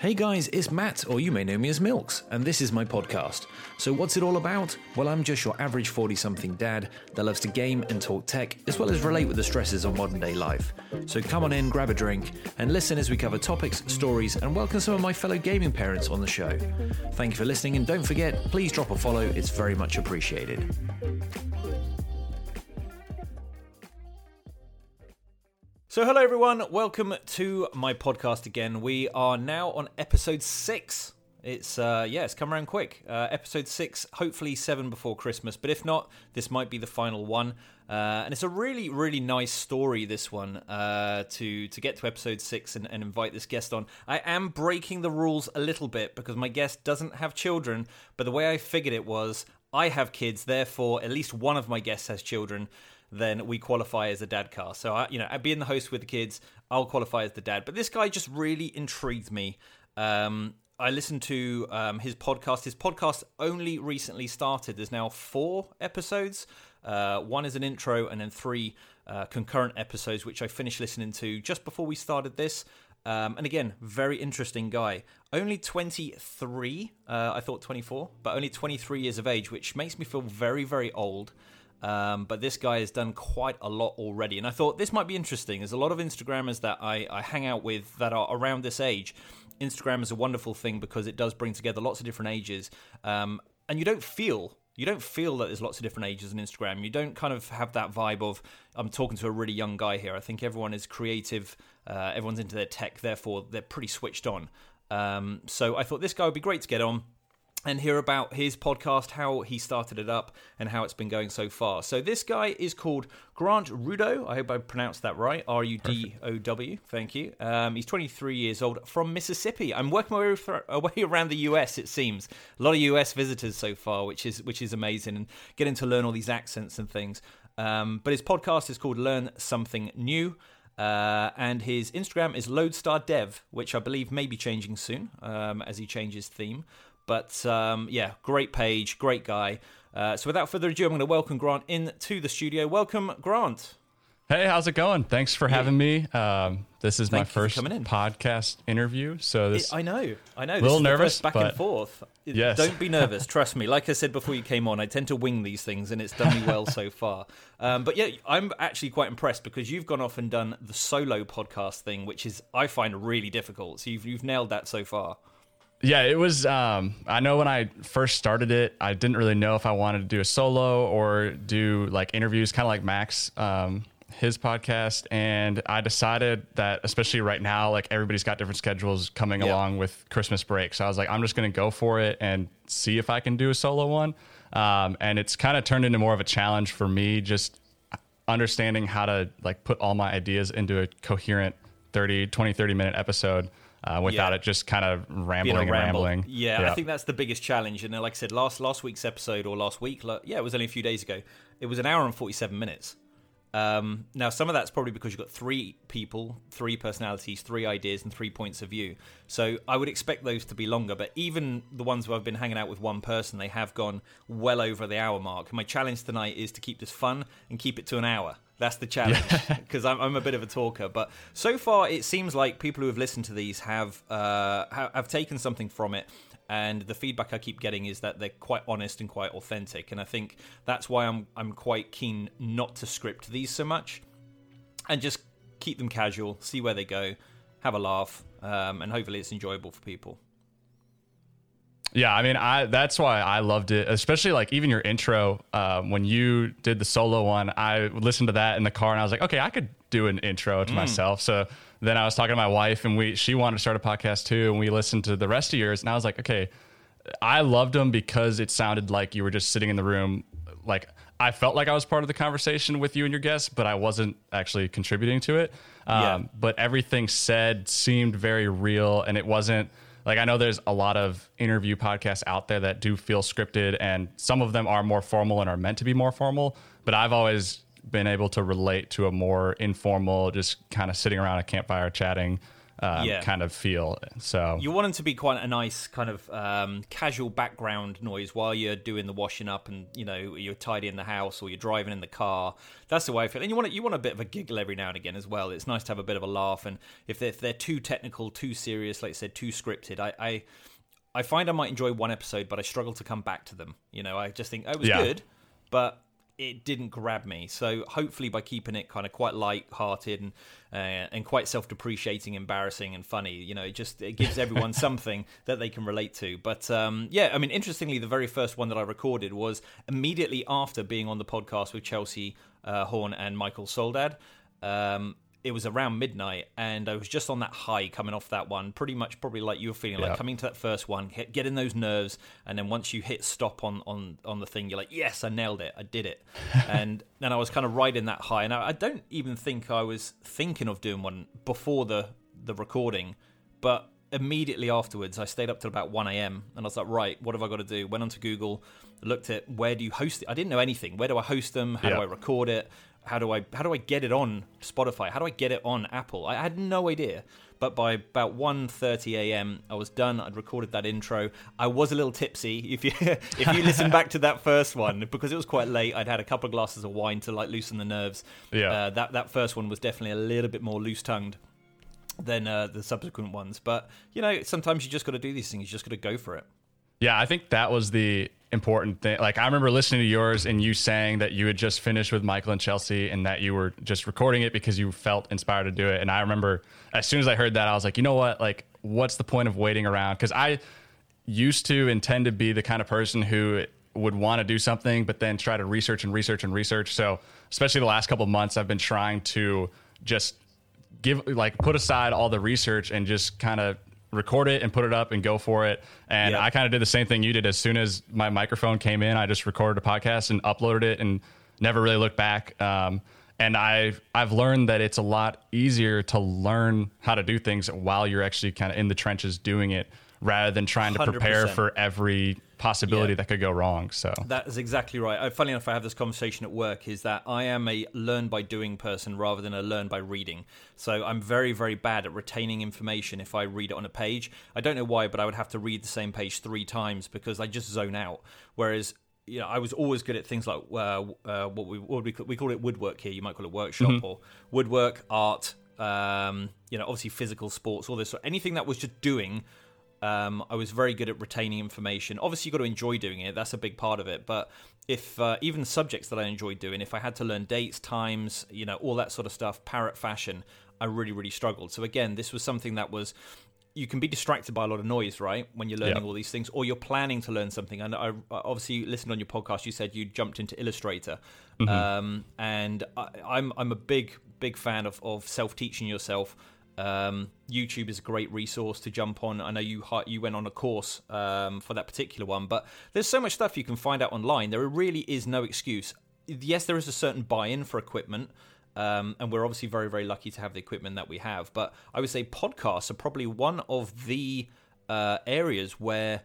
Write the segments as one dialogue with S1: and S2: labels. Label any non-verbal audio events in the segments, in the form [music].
S1: Hey guys, it's Matt, or you may know me as Milks, and this is my podcast. So, what's it all about? Well, I'm just your average 40 something dad that loves to game and talk tech, as well as relate with the stresses of modern day life. So, come on in, grab a drink, and listen as we cover topics, stories, and welcome some of my fellow gaming parents on the show. Thank you for listening, and don't forget, please drop a follow, it's very much appreciated. So, hello everyone, welcome to my podcast again. We are now on episode six. It's uh, yeah, it's come around quick. Uh, episode six, hopefully seven before Christmas, but if not, this might be the final one. Uh, and it's a really, really nice story. This one uh, to to get to episode six and, and invite this guest on. I am breaking the rules a little bit because my guest doesn't have children, but the way I figured it was I have kids, therefore at least one of my guests has children then we qualify as a Dadcast. So, I, you know, being the host with the kids, I'll qualify as the dad. But this guy just really intrigued me. Um, I listened to um, his podcast. His podcast only recently started. There's now four episodes. Uh, one is an intro, and then three uh, concurrent episodes, which I finished listening to just before we started this. Um, and again, very interesting guy. Only 23, uh, I thought 24, but only 23 years of age, which makes me feel very, very old. Um, but this guy has done quite a lot already. And I thought this might be interesting. There's a lot of Instagrammers that I, I hang out with that are around this age. Instagram is a wonderful thing because it does bring together lots of different ages. Um, and you don't feel you don't feel that there's lots of different ages on Instagram. You don't kind of have that vibe of I'm talking to a really young guy here. I think everyone is creative. Uh, everyone's into their tech, therefore they're pretty switched on. Um, so I thought this guy would be great to get on and hear about his podcast, how he started it up, and how it's been going so far. So this guy is called Grant Rudow. I hope I pronounced that right. R U D O W. Thank you. Um, he's 23 years old from Mississippi. I'm working my way, around the US. It seems a lot of US visitors so far, which is which is amazing, and getting to learn all these accents and things. Um, but his podcast is called Learn Something New. Uh, and his Instagram is Lodestar Dev, which I believe may be changing soon um, as he changes theme. But um, yeah, great page, great guy. Uh, so without further ado, I'm going to welcome Grant into the studio. Welcome, Grant.
S2: Hey, how's it going? Thanks for having me. Um, this is Thank my first podcast interview, so this
S1: it, I know, I know.
S2: A little nervous,
S1: back and forth.
S2: Yes.
S1: Don't be nervous. [laughs] Trust me. Like I said before you came on, I tend to wing these things, and it's done me well so [laughs] far. Um, but yeah, I'm actually quite impressed because you've gone off and done the solo podcast thing, which is I find really difficult. So you've you've nailed that so far.
S2: Yeah, it was. Um, I know when I first started it, I didn't really know if I wanted to do a solo or do like interviews, kind of like Max, um, his podcast. And I decided that, especially right now, like everybody's got different schedules coming along with Christmas break. So I was like, I'm just going to go for it and see if I can do a solo one. Um, and it's kind of turned into more of a challenge for me, just understanding how to like put all my ideas into a coherent 30, 20, 30 minute episode uh, without yeah. it just kind of rambling and rambling.
S1: Yeah, yeah, I think that's the biggest challenge. And uh, like I said, last last week's episode or last week, like, yeah, it was only a few days ago. It was an hour and forty seven minutes. Um, now, some of that's probably because you've got three people, three personalities, three ideas, and three points of view. So I would expect those to be longer. But even the ones where I've been hanging out with one person, they have gone well over the hour mark. My challenge tonight is to keep this fun and keep it to an hour. That's the challenge [laughs] because I'm, I'm, a bit of a talker. But so far, it seems like people who have listened to these have uh, have taken something from it. And the feedback I keep getting is that they're quite honest and quite authentic. And I think that's why I'm I'm quite keen not to script these so much, and just keep them casual, see where they go, have a laugh, um, and hopefully it's enjoyable for people.
S2: Yeah, I mean, I that's why I loved it, especially like even your intro um, when you did the solo one. I listened to that in the car, and I was like, okay, I could do an intro to mm. myself. So then I was talking to my wife, and we she wanted to start a podcast too, and we listened to the rest of yours, and I was like, okay, I loved them because it sounded like you were just sitting in the room, like I felt like I was part of the conversation with you and your guests, but I wasn't actually contributing to it. Um, yeah. But everything said seemed very real, and it wasn't like I know there's a lot of interview podcasts out there that do feel scripted, and some of them are more formal and are meant to be more formal. But I've always been able to relate to a more informal, just kind of sitting around a campfire chatting um,
S1: Yeah.
S2: kind of feel. So
S1: You want them to be quite a nice kind of um, casual background noise while you're doing the washing up and you know you're tidying the house or you're driving in the car. That's the way I feel. And you want it, you want a bit of a giggle every now and again as well. It's nice to have a bit of a laugh. And if they're, if they're too technical, too serious, like I said, too scripted, I, I I find I might enjoy one episode, but I struggle to come back to them. You know, I just think oh, it was
S2: Yeah.
S1: good, but it didn't grab me. So hopefully, by keeping it kind of quite light-hearted and uh, and quite self-depreciating, embarrassing, and funny, you know, it just it gives everyone [laughs] something that they can relate to. But um, yeah, I mean, interestingly, the very first one that I recorded was immediately after being on the podcast with Chelsea uh, Horn and Michael Soldad. Um, it was around midnight, and I was just on that high coming off that one, pretty much probably like you were feeling, like
S2: Yeah.
S1: coming to that first one, getting those nerves, and then once you hit stop on on on the thing, you're like, yes, I nailed it, I did it, [laughs] and then I was kind of riding that high, and I, I don't even think I was thinking of doing one before the the recording, but immediately afterwards, I stayed up till about 1 a.m. and I was like, right, what have I got to do? Went onto Google, looked at where do you host it. I didn't know anything. Where do I host them? How do I record it? How do I how do I get it on Spotify? How do I get it on Apple? I had no idea. But by about 1.30 a.m., I was done. I'd recorded that intro. I was a little tipsy. [laughs] If you if you listen back to that first one, because it was quite late, I'd had a couple of glasses of wine to like loosen the nerves.
S2: Yeah.
S1: Uh, that that first one was definitely a little bit more loose tongued than uh, the subsequent ones. But you know, sometimes you just got to do these things. You just got to go for it.
S2: Yeah, I think that was the important thing. Like I remember listening to yours and you saying that you had just finished with Michael and Chelsea and that you were just recording it because you felt inspired to do it. And I remember as soon as I heard that, I was like, you know what? Like, what's the point of waiting around? Because I used to intend to be the kind of person who would want to do something, but then try to research and research and research. So, especially the last couple months, I've been trying to just give like put aside all the research and just kind of record it and put it up and go for it. And
S1: Yeah.
S2: I kind of did the same thing you did. As soon as my microphone came in, I just recorded a podcast and uploaded it and never really looked back. Um, and I've I've learned that it's a lot easier to learn how to do things while you're actually kind of in the trenches doing it, rather than trying to prepare for every possibility
S1: Yeah.
S2: that could go wrong. So
S1: That is exactly right. Uh, Funny enough, I have this conversation at work. Is that I am a learn by doing person rather than a learn by reading. So I'm very, very bad at retaining information if I read it on a page. I don't know why, but I would have to read the same page three times because I just zone out. Whereas you know, I was always good at things like uh, uh, what we what we, call, we call it woodwork here. You might call it workshop or woodwork, art. Um, you know, obviously physical sports, all this. Anything that was just doing um, I was very good at retaining information. Obviously, you've got to enjoy doing it. That's a big part of it. But if uh, even subjects that I enjoyed doing, if I had to learn dates, times, you know, all that sort of stuff, parrot fashion, I really, really struggled. So again, this was something that was. You can be distracted by a lot of noise, right? When you're learning
S2: Yeah.
S1: all these things, or you're planning to learn something. And I I obviously listened on your podcast. You said you jumped into Illustrator, um, and I, I'm I'm a big big fan of of self teaching yourself. Um, YouTube is a great resource to jump on. I know you you went on a course um, for that particular one, but there's so much stuff you can find out online. There really is no excuse. Yes, there is a certain buy-in for equipment, um, and we're obviously very very lucky to have the equipment that we have. But I would say podcasts are probably one of the uh, areas where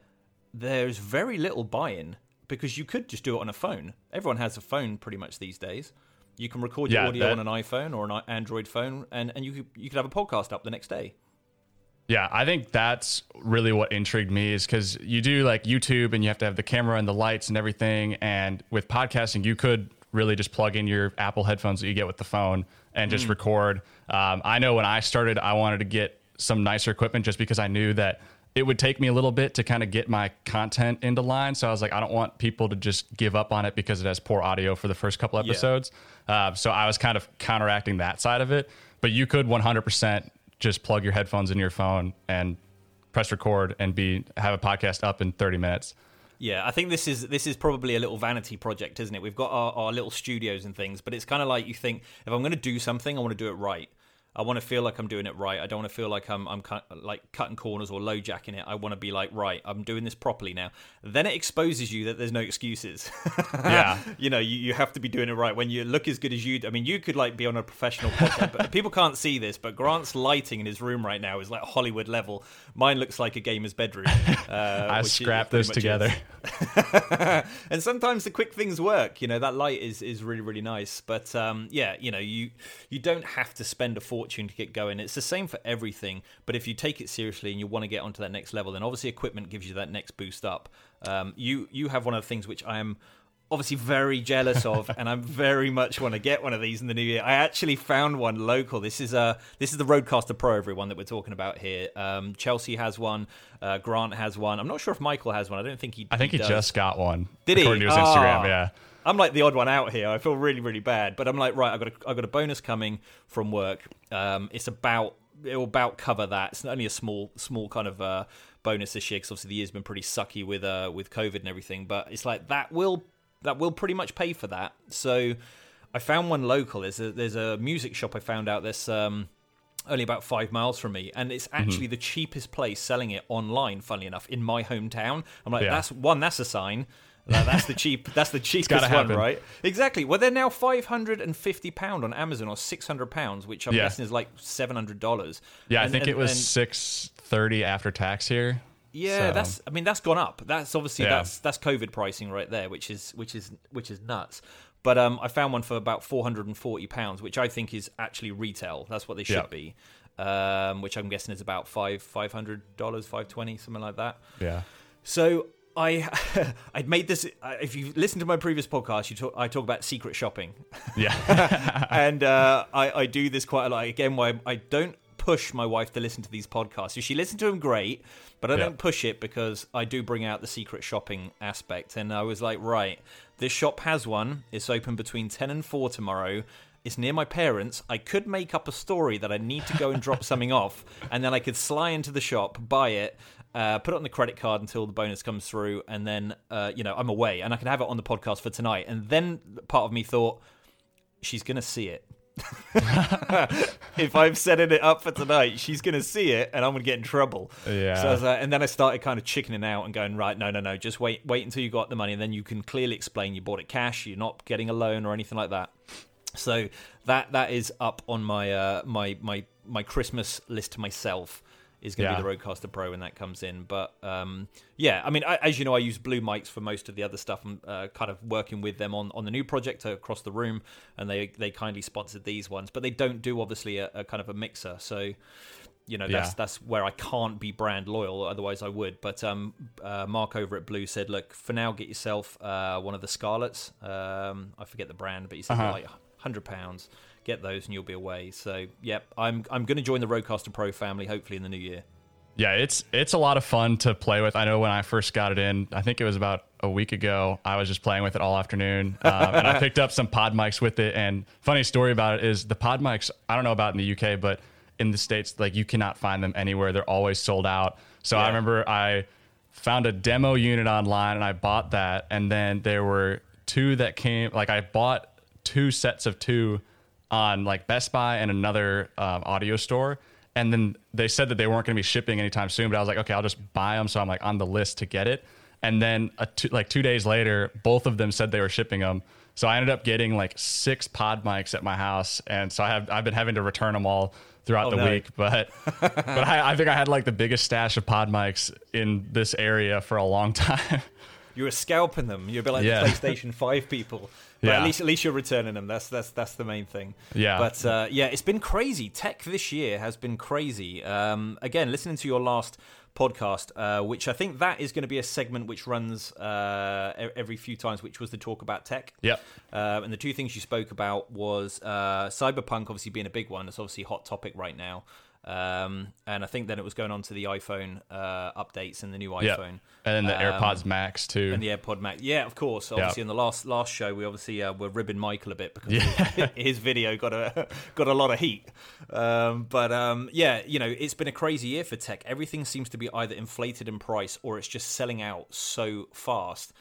S1: there's very little buy-in because you could just do it on a phone. Everyone has a phone pretty much these days. You can record your
S2: Yeah,
S1: audio
S2: that-
S1: on an iPhone or an Android phone, and, and you could, you could have a podcast up the next day.
S2: Yeah, I think that's really what intrigued me is because you do like YouTube and you have to have the camera and the lights and everything. And with podcasting, you could really just plug in your Apple headphones that you get with the phone and just record. Um, I know when I started, I wanted to get some nicer equipment just because I knew that it would take me a little bit to kind of get my content into line. So I was like, I don't want people to just give up on it because it has poor audio for the first couple episodes. Uh, so I was kind of counteracting that side of it. But you could 100% just plug your headphones in your phone and press record and be have a podcast up in 30 minutes.
S1: Yeah, I think this is this is probably a little vanity project, isn't it? We've got our, our little studios and things, but it's kind of like you think if I'm going to do something, I want to do it right. I want to feel like I'm doing it right. I don't want to feel like I'm I'm cut, like cutting corners or low jacking it. I want to be like right. I'm doing this properly now. Then it exposes you that there's no excuses. [laughs]
S2: Yeah.
S1: you know, you, you have to be doing it right. When you look as good as you, I mean, you could like be on a professional podcast, but people can't see this. But Grant's lighting in his room right now is like Hollywood level. Mine looks like a gamer's bedroom. Uh, [laughs]
S2: I scrapped this together. [laughs]
S1: and sometimes the quick things work. You know that light is is really really nice. But um, yeah, you know you you don't have to spend a fortune fortune to get going. It's the same for everything, but if you take it seriously and you want to get onto that next level, then obviously equipment gives you that next boost up. Um, you you have one of the things which I am obviously very jealous of, and I very much want to get one of these in the new year. I actually found one local. This is a this is the Rodecaster Pro, everyone that we're talking about here. Um, Chelsea has one. Uh, Grant has one. I'm not sure if Michael has one. I don't think he.
S2: I think he,
S1: does.
S2: just got one.
S1: Did he?
S2: According to his Instagram,
S1: Ah.
S2: yeah.
S1: I'm like the odd one out here. I feel really, really bad. But I'm like, right, I've got a, I've got a bonus coming from work. Um, it's about it will about cover that. It's only a small, small kind of uh, bonus this year because obviously the year's been pretty sucky with uh, with COVID and everything. But it's like that will that will pretty much pay for that. So I found one local. There's a there's a music shop I found out this. Um, only about five miles from me, and it's actually the cheapest place selling it online. Funnily enough, in my hometown, I'm like,
S2: Yeah.
S1: that's one. That's a sign. That- that's the cheap. That's the cheapest one, right? Exactly. Well, they're now five hundred and fifty pound on Amazon or six hundred pounds, which I'm
S2: Yeah.
S1: guessing is like seven hundred dollars.
S2: Yeah, I think it was six thirty after tax here.
S1: Yeah,
S2: So-
S1: that's. I mean, that's gone up. That's obviously
S2: Yeah.
S1: that's that's COVID pricing right there, which is which is which is nuts. But um, I found one for about four hundred and forty pounds, which I think is actually retail. That's what they should
S2: Yeah.
S1: be. Um, which I'm guessing is about five five hundred dollars, five twenty, something like that.
S2: Yeah.
S1: So I [laughs] I'd made this. If you listen to my previous podcast, you talk, I talk about secret shopping,
S2: Yeah. [laughs]
S1: and uh, I I do this quite a lot. Again, why I don't push my wife to listen to these podcasts. If she listens to them, great, but I
S2: Yeah.
S1: don't push it because I do bring out the secret shopping aspect. And I was like, right, this shop has one. It's open between ten and four tomorrow. It's near my parents. I could make up a story that I need to go and drop [laughs] something off, and then I could sly into the shop, buy it, uh, put it on the credit card until the bonus comes through, and then uh, you know I'm away, and I can have it on the podcast for tonight. And then part of me thought, she's gonna see it. [laughs] if I'm setting it up for tonight, she's gonna see it, and I'm gonna get in trouble.
S2: Yeah.
S1: So I was like, and then I started kind of chickening out and going, right, no, no, no, just wait, wait until you got the money, and then you can clearly explain you bought it cash, you're not getting a loan or anything like that. So that that is up on my uh, my my my Christmas list to myself is going to
S2: Yeah.
S1: be the Rodecaster Pro when that comes in. But um, yeah, I mean, I, as you know, I use Blue mics for most of the other stuff. I'm uh, kind of working with them on, on the new project across the room, and they they kindly sponsored these ones, but they don't do obviously a, a kind of a mixer. So you know that's
S2: Yeah.
S1: that's where I can't be brand loyal. Otherwise, I would. But um, uh, Mark over at Blue said, look, for now, get yourself uh, one of the Scarletts. Um, I forget the brand, but he said
S2: Uh-huh.
S1: like hundred pounds. Get those, and you'll be away. So, yep, I'm I'm going to join the Rodecaster Pro family. Hopefully in the new year.
S2: Yeah, it's it's a lot of fun to play with. I know when I first got it in, I think it was about a week ago. I was just playing with it all afternoon, um, [laughs] and I picked up some pod mics with it. And funny story about it is the pod mics. I don't know about in the UK, but in the states, like you cannot find them anywhere. They're always sold out. So I remember I found a demo unit online and I bought that, and then there were two that came. Like I bought two sets of two on like Best Buy and another um, audio store. And then they said that they weren't going to be shipping anytime soon, but I was like, okay, I'll just buy them. So I'm like on the list to get it. And then two, like two days later, both of them said they were shipping them. So I ended up getting like six pod mics at my house, and so I have I've been having to return them all throughout
S1: Oh,
S2: the
S1: no.
S2: week. But [laughs] but I, I think I had like the biggest stash of pod mics in this area for a long [laughs] time.
S1: You were scalping them. A bit like
S2: Yeah.
S1: the PlayStation Five people. But at least at least you're returning them. That's that's that's the main thing.
S2: Yeah.
S1: But uh, yeah, it's been crazy. Tech this year has been crazy. Um, again, listening to your last podcast, uh, which I think that is going to be a segment which runs uh, every few times, which was the talk about tech.
S2: Yep.
S1: Uh, and the two things you spoke about was uh, cyberpunk, obviously being a big one. It's obviously a hot topic right now. Um, and I think then it was going on to the iPhone uh, updates and the new
S2: yeah.
S1: iPhone.
S2: And then the
S1: Um,
S2: AirPods Max too.
S1: and the AirPod Max. Yeah, of course. Obviously, in the last last show, we obviously uh, were ribbing Michael a bit because his, [laughs] his video got a [laughs] got a lot of heat. Um, but um, yeah, you know, it's been a crazy year for tech. Everything seems to be either inflated in price or it's just selling out so fast.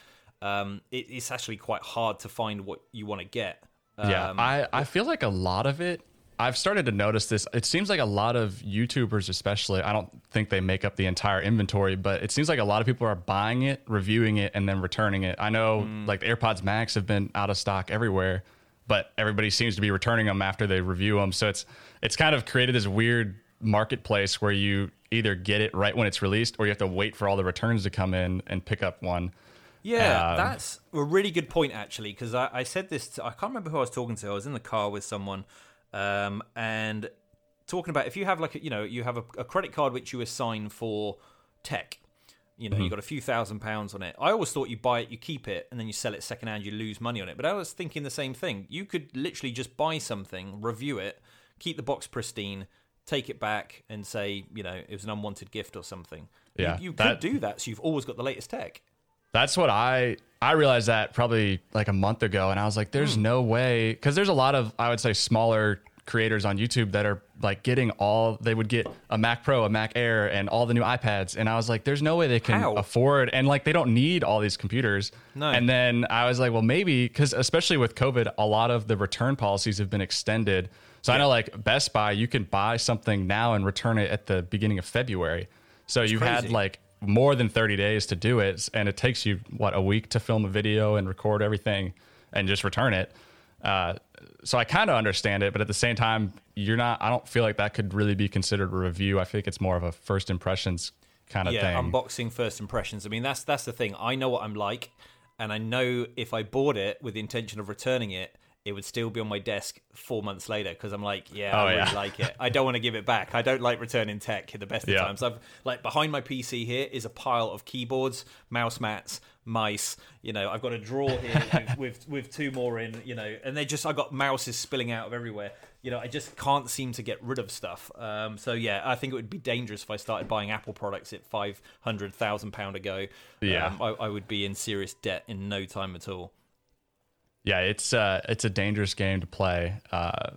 S1: Um, it, it's actually quite hard to find what you want to get.
S2: Yeah,
S1: Um,
S2: I, I feel like a lot of it. I've started to notice this. It seems like a lot of YouTubers, especially, I don't think they make up the entire inventory, but it seems like a lot of people are buying it, reviewing it, and then returning it. I know
S1: Mm.
S2: like the AirPods Max have been out of stock everywhere, but everybody seems to be returning them after they review them. So it's it's kind of created this weird marketplace where you either get it right when it's released or you have to wait for all the returns to come in and pick up one.
S1: Yeah,
S2: Um,
S1: that's a really good point actually, because I, I said this. To, I can't remember who I was talking to. I was in the car with someone, um, and talking about if you have like a, you know you have a, a credit card which you assign for tech. You know,
S2: Mm-hmm.
S1: you got a few thousand pounds on it. I always thought you buy it, you keep it, and then you sell it secondhand. You lose money on it. But I was thinking the same thing. You could literally just buy something, review it, keep the box pristine, take it back, and say, you know, it was an unwanted gift or something. You-
S2: Yeah,
S1: you,
S2: that-
S1: could do that. So you've always got the latest tech.
S2: That's what I I realized that probably like a month ago, and I was like, "There's
S1: Hmm.
S2: no way," because there's a lot of I would say smaller creators on YouTube that are like getting all they would get a Mac Pro, a Mac Air, and all the new iPads, and I was like, "There's no way they can
S1: How?
S2: afford," and like they don't need all these computers.
S1: No.
S2: And then I was like, "Well, maybe," because especially with COVID, a lot of the return policies have been extended. So I know like Best Buy, you can buy something now and return it at the beginning of February. So you had
S1: crazy.
S2: like more than 30 days to do it and it takes you what a week to film a video and record everything and just return it uh, so i kind of understand it but at the same time you're not i don't feel like that could really be considered a review i think it's more of a first impressions kind of
S1: yeah,
S2: thing
S1: unboxing first impressions. I mean, that's that's the thing. I know what I'm like, and I know if I bought it with the intention of returning it, it would still be on my desk four months later because I'm like, yeah,
S2: Oh,
S1: I really
S2: yeah.
S1: like it. I don't want to give it back. I don't like returning tech at the best of
S2: Yeah.
S1: times. I've like behind my PC here is a pile of keyboards, mouse mats, mice. You know, I've got a drawer here [laughs] with, with with two more in. You know, and they just I got mouses spilling out of everywhere. You know, I just can't seem to get rid of stuff. Um, so yeah, I think it would be dangerous if I started buying Apple products at five hundred thousand pound ago.
S2: Yeah.
S1: um, I, I would be in serious debt in no time at all.
S2: Yeah it's uh it's a dangerous game to play uh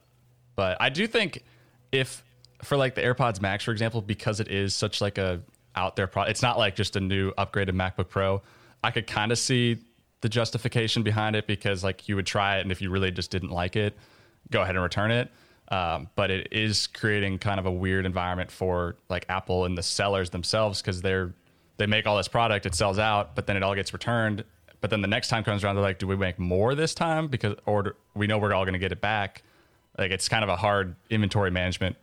S2: but i do think if for like the airpods max for example because it is such like a out there product it's not like just a new upgraded macbook pro i could kind of see the justification behind it because like you would try it and if you really just didn't like it go ahead and return it. Um, but it is creating kind of a weird environment for like apple and the sellers themselves because they're they make all this product it sells out but then it all gets returned but then the next time comes around they're like do we make more this time because or do- we know we're all going to get it back like it's kind of a hard inventory management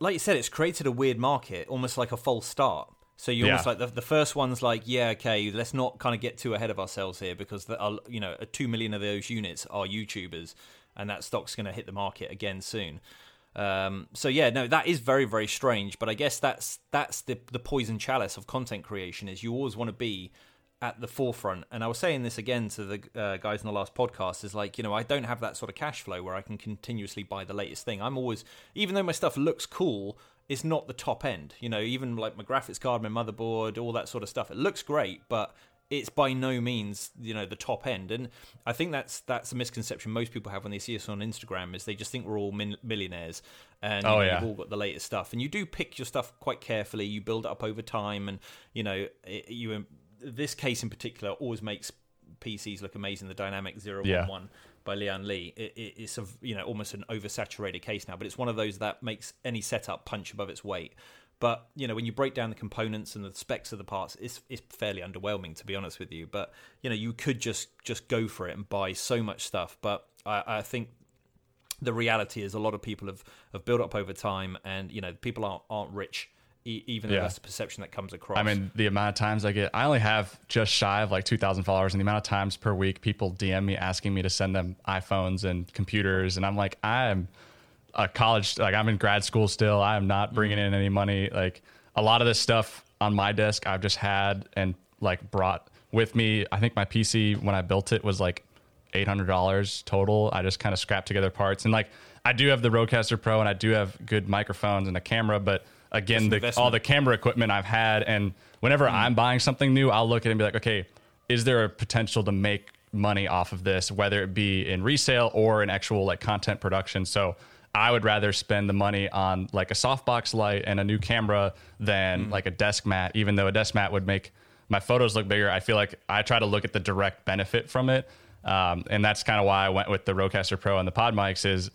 S1: like you said, it's created a weird market, almost like a false start. So you almost
S2: Yeah.
S1: like the, the first one's like, yeah, okay, let's not kind of get too ahead of ourselves here because the, uh, you know, a two million of those units are YouTubers, and that stock's going to hit the market again soon. Um, so yeah, no, that is very very strange. But I guess that's that's the the poison chalice of content creation is you always want to be at the forefront. And I was saying this again to the uh, guys in the last podcast is like, you know, I don't have that sort of cash flow where I can continuously buy the latest thing. I'm always, even though my stuff looks cool, it's not the top end. You know, even like my graphics card, my motherboard, all that sort of stuff. It looks great, but it's by no means you know the top end and i think that's that's a misconception most people have when they see us on instagram is they just think we're all min- millionaires and you
S2: Oh,
S1: know,
S2: yeah.
S1: we've all got the latest stuff and you do pick your stuff quite carefully you build it up over time and you know it, you this case in particular always makes pcs look amazing the dynamic O11
S2: Yeah.
S1: by Lian Li it, it, it's a you know almost an oversaturated case now but it's one of those that makes any setup punch above its weight. But you know when you break down the components and the specs of the parts it's, it's fairly underwhelming to be honest with you. But you know you could just just go for it and buy so much stuff. But i, I think the reality is a lot of people have, have built up over time and you know people aren't, aren't rich e- even though
S2: Yeah.
S1: that's the perception that comes across
S2: I mean, the amount of times I get, I only have just shy of like 2,000 followers, and the amount of times per week people DM me asking me to send them iPhones and computers. And I'm like, I'm a college, like, I'm in grad school still. I am not bringing mm-hmm. in any money. Like, a lot of this stuff on my desk, I've just had and like brought with me. I think my PC, when I built it, was like $800 total. I just kind of scrapped together parts. And like, I do have the Rodecaster Pro and I do have good microphones and a camera, but again, the, all the camera equipment I've had. And whenever I'm buying something new, I'll look at it and be like, okay, is there a potential to make money off of this, whether it be in resale or in actual like content production? So I would rather spend the money on like a softbox light and a new camera than like a desk mat, even though a desk mat would make my photos look bigger. I feel like I try to look at the direct benefit from it. Um, and that's kind of why I went with the Rodecaster Pro and the Pod mics is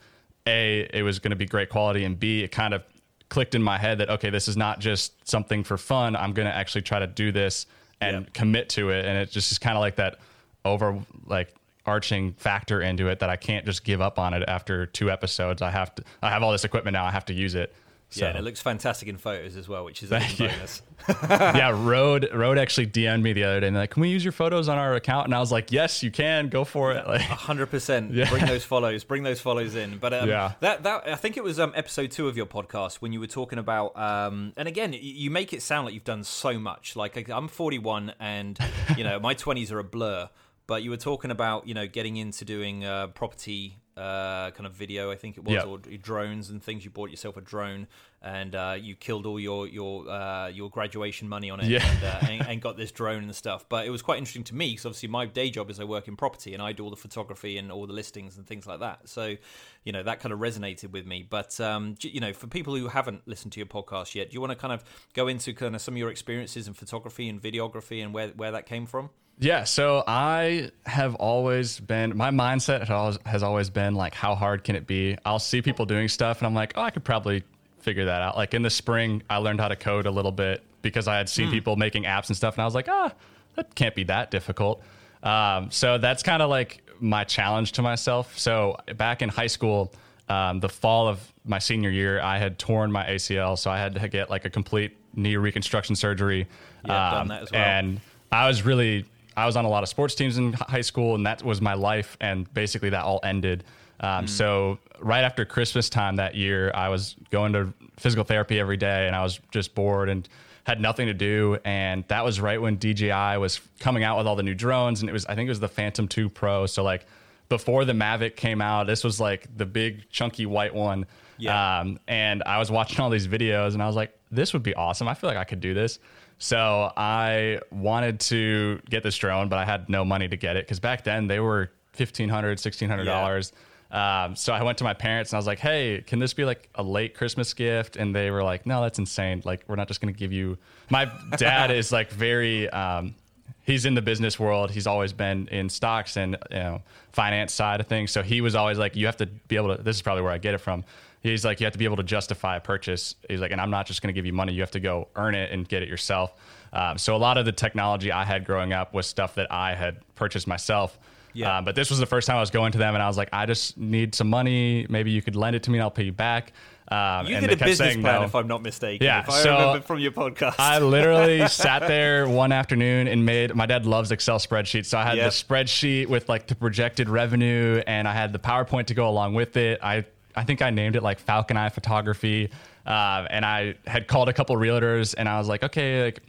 S2: A, it was going to be great quality, and B, it kind of clicked in my head that, okay, this is not just something for fun. I'm going to actually try to do this and
S1: Yep.
S2: commit to it. And it just is kind of like that over, like, arching factor into it that I can't just give up on it after two episodes. I have to, I have all this equipment now. I have to use it. So.
S1: Yeah, and it looks fantastic in photos as well, which is a bonus. [laughs]
S2: yeah, [laughs] Rode Rode actually DM'd me the other day and they're like, "Can we use your photos on our account?" And I was like, "Yes, you can. Go for it." Like,
S1: hundred percent. [laughs]
S2: Yeah.
S1: Bring those follows. Bring those follows in. But um,
S2: Yeah.
S1: that that I think it was um, episode two of your podcast when you were talking about. Um, and again, you make it sound like you've done so much. Like I'm 41, and you know my 20s are a blur. But you were talking about you know getting into doing uh, property uh, kind of video. I think it was
S2: Yeah.
S1: or drones and things. You bought yourself a drone and uh, you killed all your your uh, your graduation money on it
S2: Yeah.
S1: and, uh, [laughs] and, and got this drone and stuff. But it was quite interesting to me because obviously my day job is I work in property and I do all the photography and all the listings and things like that. So you know that kind of resonated with me. But um, you know, for people who haven't listened to your podcast yet, do you want to kind of go into kind of some of your experiences in photography and videography and where where that came from?
S2: Yeah, so I have always been my mindset has always, been like how hard can it be? I'll see people doing stuff and I'm like, "Oh, I could probably figure that out." Like in the spring, I learned how to code a little bit because I had seen people making apps and stuff and I was like, "Ah, that can't be that difficult." Um, so that's kind of like my challenge to myself. So back in high school, um, the fall of my senior year, I had torn my ACL, so I had to get like a complete knee reconstruction surgery. Um,
S1: Yeah, I've done that as well.
S2: And I was really I was on a lot of sports teams in high school, and that was my life. And basically, that all ended. Um, So right after Christmas time that year, I was going to physical therapy every day, and I was just bored and had nothing to do. And that was right when DJI was coming out with all the new drones, and it was I think it was the Phantom Two Pro. So like before the Mavic came out, this was like the big chunky white one.
S1: Yeah.
S2: Um, and I was watching all these videos, and I was like, this would be awesome. I feel like I could do this. So I wanted to get this drone, but I had no money to get it because back then they were $1,500, $1,600. Um, so I went to my parents and I was like, hey, can this be like a late Christmas gift? And they were like, no, that's insane. Like, we're not just going to give you. My dad is like very. Um, he's in the business world. He's always been in stocks and you know finance side of things. So he was always like, you have to be able to. This is probably where I get it from. He's like, you have to be able to justify a purchase. He's like, and I'm not just going to give you money. You have to go earn it and get it yourself. Um, so a lot of the technology I had growing up was stuff that I had purchased myself.
S1: Yeah.
S2: Um, but this was the first time I was going to them, and I was like, I just need some money. Maybe you could lend it to me, and I'll pay you back. Um,
S1: You
S2: and
S1: did
S2: they
S1: a
S2: kept
S1: business plan,
S2: no.
S1: if I'm not mistaken.
S2: Yeah,
S1: if I
S2: so
S1: remember from your podcast.
S2: I literally [laughs] sat there one afternoon and made my dad loves Excel spreadsheets. So I had
S1: Yep.
S2: the spreadsheet with like the projected revenue and I had the PowerPoint to go along with it. I I think I named it like Falcon Eye Photography. Uh, and I had called a couple realtors and I was like, okay, like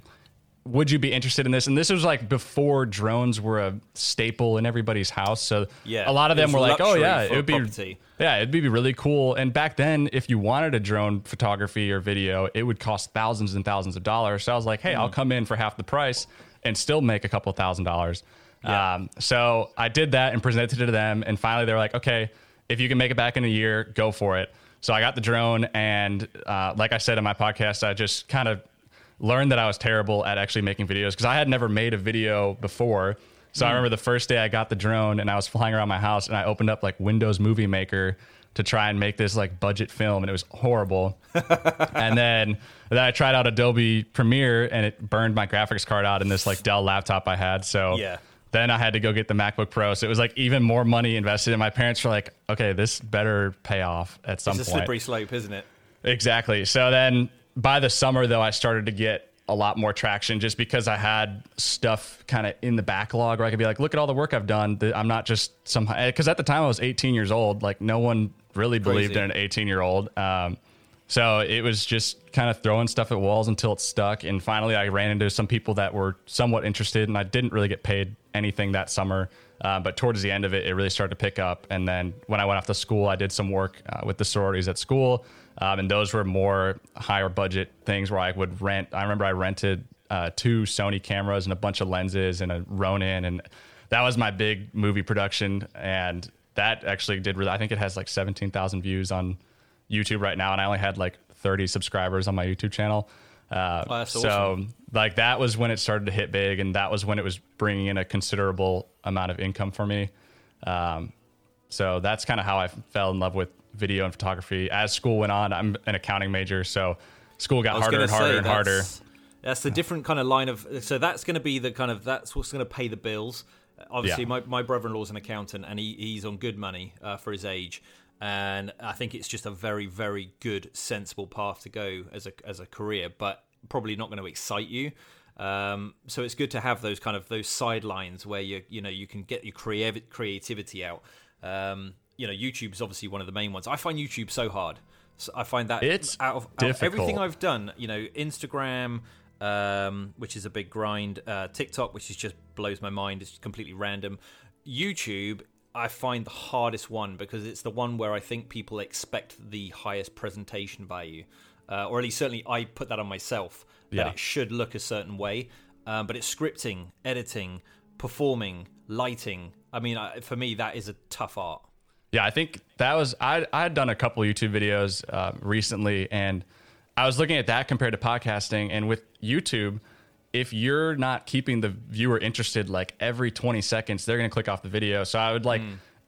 S2: would you be interested in this? And this was like before drones were a staple in everybody's house. So
S1: Yeah,
S2: a lot of them were like, oh yeah, it would be
S1: property.
S2: yeah, it'd be really cool. And back then, if you wanted a drone photography or video, it would cost thousands and thousands of dollars. So I was like, hey, I'll
S1: Mm.
S2: come in for half the price and still make a couple thousand dollars.
S1: Yeah.
S2: Um, so I did that and presented it to them. And finally, they were like, okay, if you can make it back in a year, go for it. So I got the drone. And uh, like I said in my podcast, I just kind of learned that I was terrible at actually making videos because I had never made a video before. So I remember the first day I got the drone and I was flying around my house and I opened up like Windows Movie Maker to try and make this like budget film and it was horrible. [laughs] and then then I tried out Adobe Premiere and it burned my graphics card out in this like Dell laptop I had. So
S1: Yeah.
S2: Then I had to go get the MacBook Pro. So it was like even more money invested. And my parents were like, okay, this better pay off at some point.
S1: it's a slippery slope, isn't it?
S2: Exactly. So then by the summer, though, I started to get a lot more traction just because I had stuff kind of in the backlog where I could be like, look at all the work I've done. I'm not just some, because at the time I was 18 years old. Like no one really believed
S1: Crazy.
S2: in an 18 year old. Um, so it was just kind of throwing stuff at walls until it stuck. And finally, I ran into some people that were somewhat interested, and I didn't really get paid anything that summer. Uh, but towards the end of it, it really started to pick up. And then when I went off to school, I did some work uh, with the sororities at school. Um, and those were more higher budget things where I would rent. I remember I rented uh, two Sony cameras and a bunch of lenses and a Ronin. And that was my big movie production. And that actually did really, I think it has like 17,000 views on YouTube right now, and I only had like 30 subscribers on my YouTube channel. Uh,
S1: Oh,
S2: so
S1: awesome.
S2: like that was when it started to hit big, and that was when it was bringing in a considerable amount of income for me. Um, so that's kind of how I fell in love with video and photography. As school went on, I'm an accounting major, so school got harder and harder and harder.
S1: that's- That's the different kind of line of. So that's going to be the kind of that's what's going to pay the bills. Obviously,
S2: Yeah.
S1: my, my brother in law's an accountant and he, he's on good money uh, for his age. And I think it's just a very, very good, sensible path to go as a as a career, but probably not going to excite you. Um, so it's good to have those kind of those sidelines where you you know you can get your creative creativity out. Um, you know, YouTube is obviously one of the main ones. I find YouTube so hard. So I find that
S2: It's
S1: out of, out of everything. I've done, you know, Instagram, um, which is a big grind, uh, TikTok, which is just blows my mind. It's completely random. YouTube, I find the hardest one because it's the one where I think people expect the highest presentation value, uh, or at least certainly I put that on myself that
S2: Yeah.
S1: it should look a certain way. Um, but it's scripting, editing, performing, lighting. I mean, I, for me, that is a tough art.
S2: Yeah, I think that was I I had done a couple YouTube videos uh, recently, and I was looking at that compared to podcasting. And with YouTube, if you're not keeping the viewer interested, like every 20 seconds, they're going to click off the video. So I would like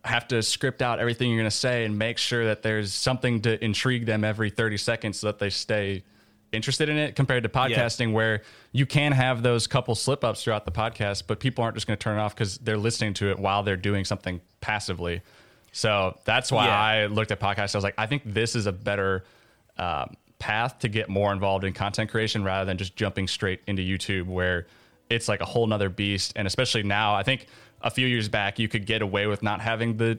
S2: have to script out everything you're going to say and make sure that there's something to intrigue them every 30 seconds so that they stay interested in it compared to podcasting where you can have those couple slip ups throughout the podcast but people aren't just going to turn it off because they're listening to it while they're doing something passively so that's why
S1: Yeah.
S2: i looked at podcasts i was like i think this is a better um, path to get more involved in content creation rather than just jumping straight into youtube where it's like a whole nother beast. And especially now i think a few years back you could get away with not having the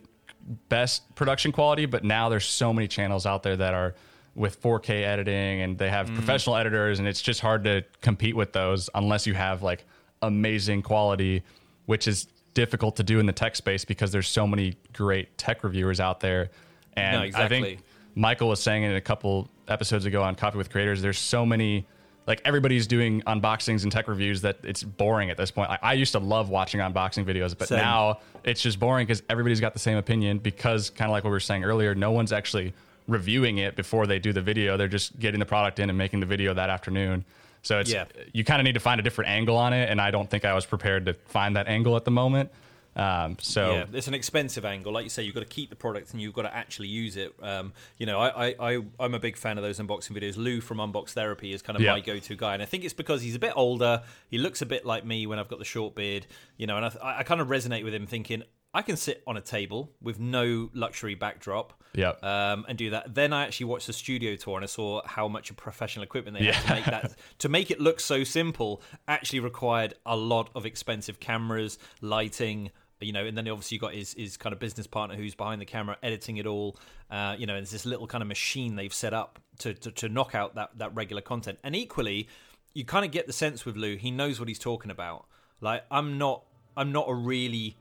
S2: best production quality, but now there's so many channels out there that are with 4K editing and they have mm-hmm. professional editors, and it's just hard to compete with those unless you have like amazing quality, which is difficult to do in the tech space because there's so many great tech reviewers out there. And
S1: No,
S2: I think Michael was saying it a couple episodes ago on Coffee with Creators. There's so many, like everybody's doing unboxings and tech reviews that it's boring at this point. Like, I used to love watching unboxing videos, but
S1: Same.
S2: now it's just boring because everybody's got the same opinion. Because kind of like what we were saying earlier, no one's actually reviewing it before they do the video. They're just getting the product in and making the video that afternoon. So it's
S1: Yeah.
S2: you kind of need to find a different angle on it, and I don't think I was prepared to find that angle at the moment. Um, so
S1: Yeah, it's an expensive angle. Like you say, you've got to keep the product and you've got to actually use it. Um, you know, I, I, I, I'm a big fan of those unboxing videos. Lew from Unbox Therapy is kind of
S2: Yeah.
S1: my go-to guy, and I think it's because he's a bit older. He looks a bit like me when I've got the short beard. You know, and I, I kind of resonate with him, thinking I can sit on a table with no luxury backdrop.
S2: Yep.
S1: Um, and do that. Then I actually watched the studio tour and I saw how much professional equipment they had to make that [laughs] to make it look so simple. Actually, required a lot of expensive cameras, lighting, you know, and then obviously you got his, his kind of business partner who's behind the camera editing it all. Uh, you know, and it's this little kind of machine they've set up to, to, to knock out that, that regular content. And equally, you kind of get the sense with Lew, he knows what he's talking about. Like, I'm not, I'm not a really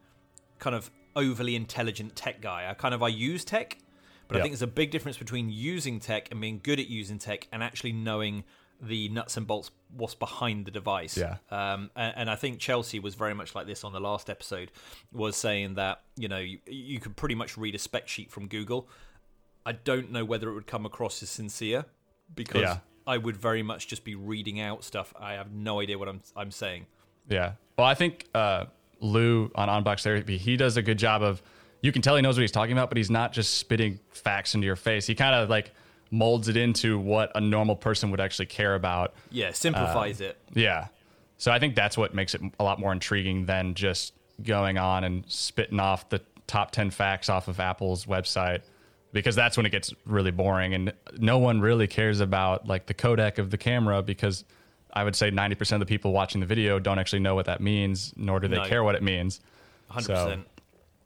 S1: kind of overly intelligent tech guy. I kind of, I use tech, but I think there's a big difference between using tech and being good at using tech and actually knowing the nuts and bolts what's behind the device.
S2: Yeah.
S1: Um, and, and I think Chelsea was very much like this on the last episode, was saying that you know you, you could pretty much read a spec sheet from Google. I don't know whether it would come across as sincere because
S2: Yeah.
S1: I would very much just be reading out stuff. I have no idea what I'm I'm saying.
S2: Yeah. Well, I think uh, Lew on Unbox Therapy, he does a good job of. You can tell he knows what he's talking about, but he's not just spitting facts into your face. He kind of like molds it into what a normal person would actually care about.
S1: Yeah, simplifies
S2: Um,
S1: it.
S2: Yeah. So I think that's what makes it a lot more intriguing than just going on and spitting off the top 10 facts off of Apple's website because that's when it gets really boring and no one really cares about like the codec of the camera because I would say 90% of the people watching the video don't actually know what that means nor do they
S1: No.
S2: care what it means.
S1: Hundred
S2: So-
S1: percent.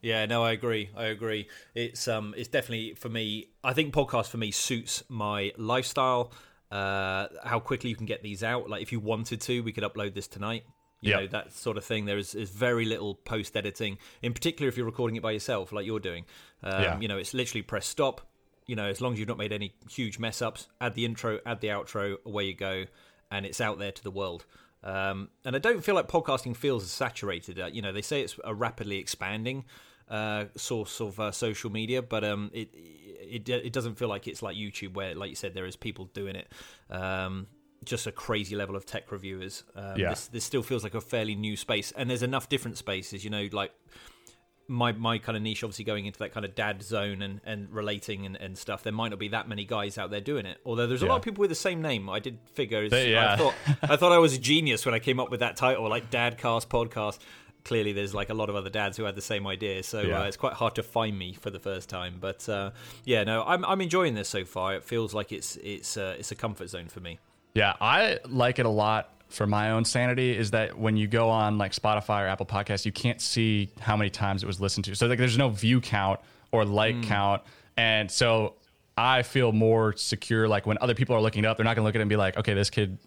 S1: Yeah, no, I agree. I agree. It's um, it's definitely for me. I think podcast for me suits my lifestyle. Uh, how quickly you can get these out. Like if you wanted to, we could upload this tonight. You
S2: Yeah.
S1: know that sort of thing. There is, is very little post editing, in particular if you're recording it by yourself, like you're doing. Um,
S2: Yeah.
S1: You know, it's literally press stop. You know, as long as you've not made any huge mess ups, add the intro, add the outro, away you go, and it's out there to the world. Um, and I don't feel like podcasting feels as saturated. Uh, you know, they say it's a rapidly expanding uh, source of uh, social media, but um, it, it it doesn't feel like it's like YouTube, where, like you said, there is people doing it. Um, just a crazy level of tech reviewers. Um,
S2: Yeah.
S1: this, this still feels like a fairly new space, and there's enough different spaces. You know, like my my kind of niche, obviously going into that kind of dad zone and, and relating and, and stuff. There might not be that many guys out there doing it. Although there's a lot of people with the same name. I did figure.
S2: Yeah.
S1: I thought I thought I was a genius when I came up with that title, like Dadcast podcast. Clearly there's like a lot of other dads who had the same idea. So
S2: Yeah.
S1: uh, it's quite hard to find me for the first time. But uh, yeah, no, I'm I'm enjoying this so far. It feels like it's it's uh, it's a comfort zone for me.
S2: Yeah, I like it a lot for my own sanity is that when you go on like Spotify or Apple Podcasts, you can't see how many times it was listened to. So like there's no view count or like count. And so I feel more secure like when other people are looking it up, they're not going to look at it and be like, "Okay, this kid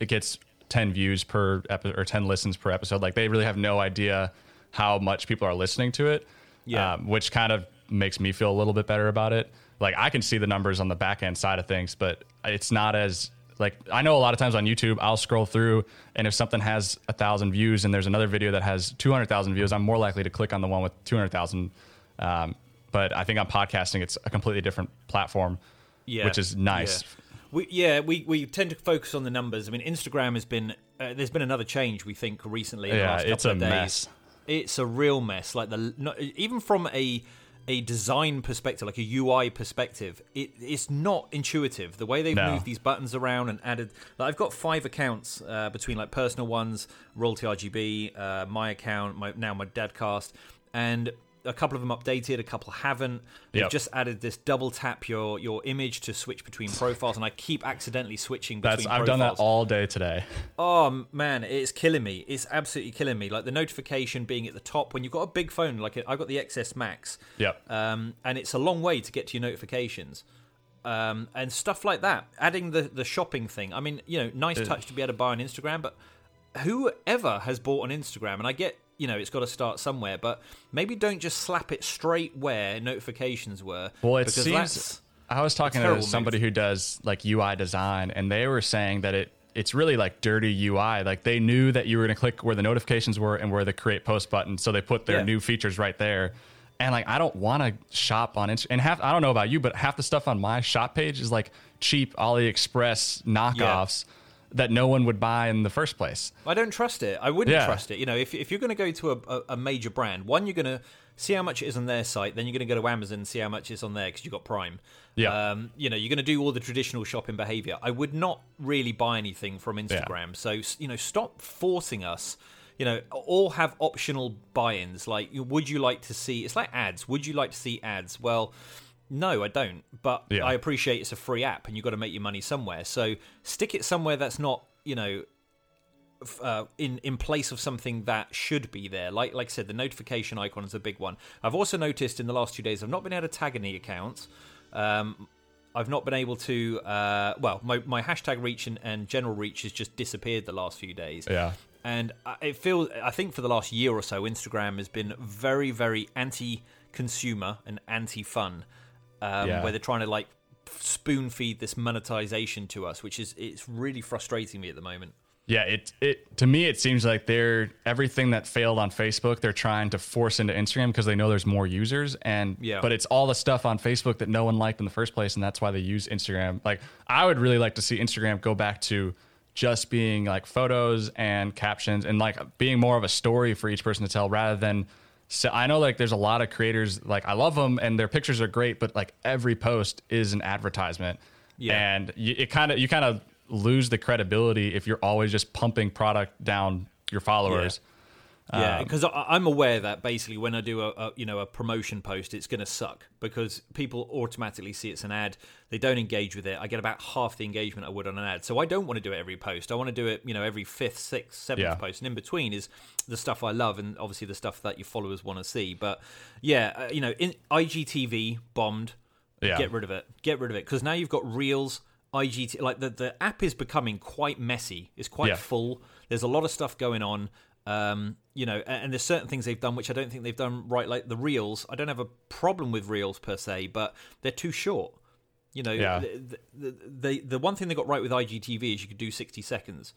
S2: it gets 10 views per episode or 10 listens per episode." Like they really have no idea how much people are listening to it.
S1: Yeah.
S2: Um, which kind of makes me feel a little bit better about it. Like I can see the numbers on the back end side of things, but it's not as like I know a lot of times on YouTube I'll scroll through and if something has a thousand views and there's another video that has two hundred thousand views, I'm more likely to click on the one with two hundred thousand. Um, but I think on podcasting it's a completely different platform,
S1: yeah,
S2: which is nice.
S1: Yeah. We, yeah, we, we tend to focus on the numbers. I mean, Instagram has been uh, there's been another change we think recently. In the
S2: Yeah,
S1: last couple
S2: it's a
S1: of days.
S2: mess.
S1: It's a real mess. Like the not, even from a a design perspective, like a UI perspective, it, it's not intuitive. The way they've
S2: No.
S1: moved these buttons around and added. Like, I've got five accounts uh, between like personal ones, royalty RGB, uh, my account, my now my dadcast, and a couple of them updated, a couple haven't. They've
S2: Yep.
S1: just added this double tap your your image to switch between profiles, and I keep accidentally switching between.
S2: That's I've done that
S1: profiles.
S2: all day today. [laughs]
S1: Oh man, it's killing me. It's absolutely killing me. Like the notification being at the top when you've got a big phone, like I've got the XS Max,
S2: Yep.
S1: um, and it's a long way to get to your notifications. Um, and stuff like that. Adding the the shopping thing. I mean, you know, nice touch to be able to buy on Instagram, but whoever has bought on Instagram, and I get, you know, it's got to start somewhere, but maybe don't just slap it straight where notifications were.
S2: Well, it seems. I was talking to somebody who does like UI design, and they were saying that it it's really like dirty UI. Like they knew that you were going to click where the notifications were and where the create post button, so they put their
S1: Yeah.
S2: new features right there. And like I don't want to shop on Instagram. And half I don't know about you, but half the stuff on my shop page is like cheap AliExpress knockoffs that no one would buy in the first place.
S1: I don't trust it. I wouldn't
S2: Yeah.
S1: trust it. You know, if, if you're going to go to a, a, a major brand, one, you're going to see how much it is on their site. Then you're going to go to Amazon and see how much it's on there because you've got Prime.
S2: Yeah.
S1: Um, you know, you're going to do all the traditional shopping behavior. I would not really buy anything from Instagram. So, you know, stop forcing us. You know, all have optional buy-ins. Like, would you like to see? It's like ads. Would you like to see ads? Well, no, I don't. But
S2: Yeah.
S1: I appreciate it's a free app, and you've got to make your money somewhere. So stick it somewhere that's not, you know, uh, in in place of something that should be there. Like like I said, the notification icon is a big one. I've also noticed in the last two days I've not been able to tag any accounts. Um, I've not been able to. Uh, well, my, my hashtag reach and, and general reach has just disappeared the last few days.
S2: Yeah.
S1: And it feels. I think for the last year or so, Instagram has been very very anti-consumer and anti-fun, um,
S2: Yeah.
S1: where they're trying to like spoon feed this monetization to us, which is it's really frustrating me at the moment.
S2: Yeah, it it to me it seems like they're everything that failed on Facebook, they're trying to force into Instagram because they know there's more users and
S1: Yeah.
S2: but it's all the stuff on Facebook that no one liked in the first place and that's why they use Instagram. Like I would really like to see Instagram go back to just being like photos and captions and like being more of a story for each person to tell rather than so I know like there's a lot of creators like I love them and their pictures are great but like every post is an advertisement.
S1: Yeah.
S2: And you, it kind of you kind of lose the credibility if you're always just pumping product down your followers.
S1: Yeah, because I'm aware that basically when I do a, a you know a promotion post, it's going to suck because people automatically see it's an ad. They don't engage with it. I get about half the engagement I would on an ad. So I don't want to do it every post. I want to do it you know every fifth, sixth, seventh
S2: Yeah.
S1: post, and in between is the stuff I love and obviously the stuff that your followers want to see. But yeah, uh, you know, in IGTV bombed.
S2: Yeah.
S1: Get rid of it. Get rid of it because now you've got Reels. IGT like the the app is becoming quite messy. It's quite
S2: Yeah.
S1: full. There's a lot of stuff going on. Um, you know, and, there's certain things they've done which I don't think they've done right. Like the reels, I don't have a problem with reels per se, but they're too short. You know,
S2: Yeah.
S1: the, the, the the one thing they got right with IGTV is you could do 60 seconds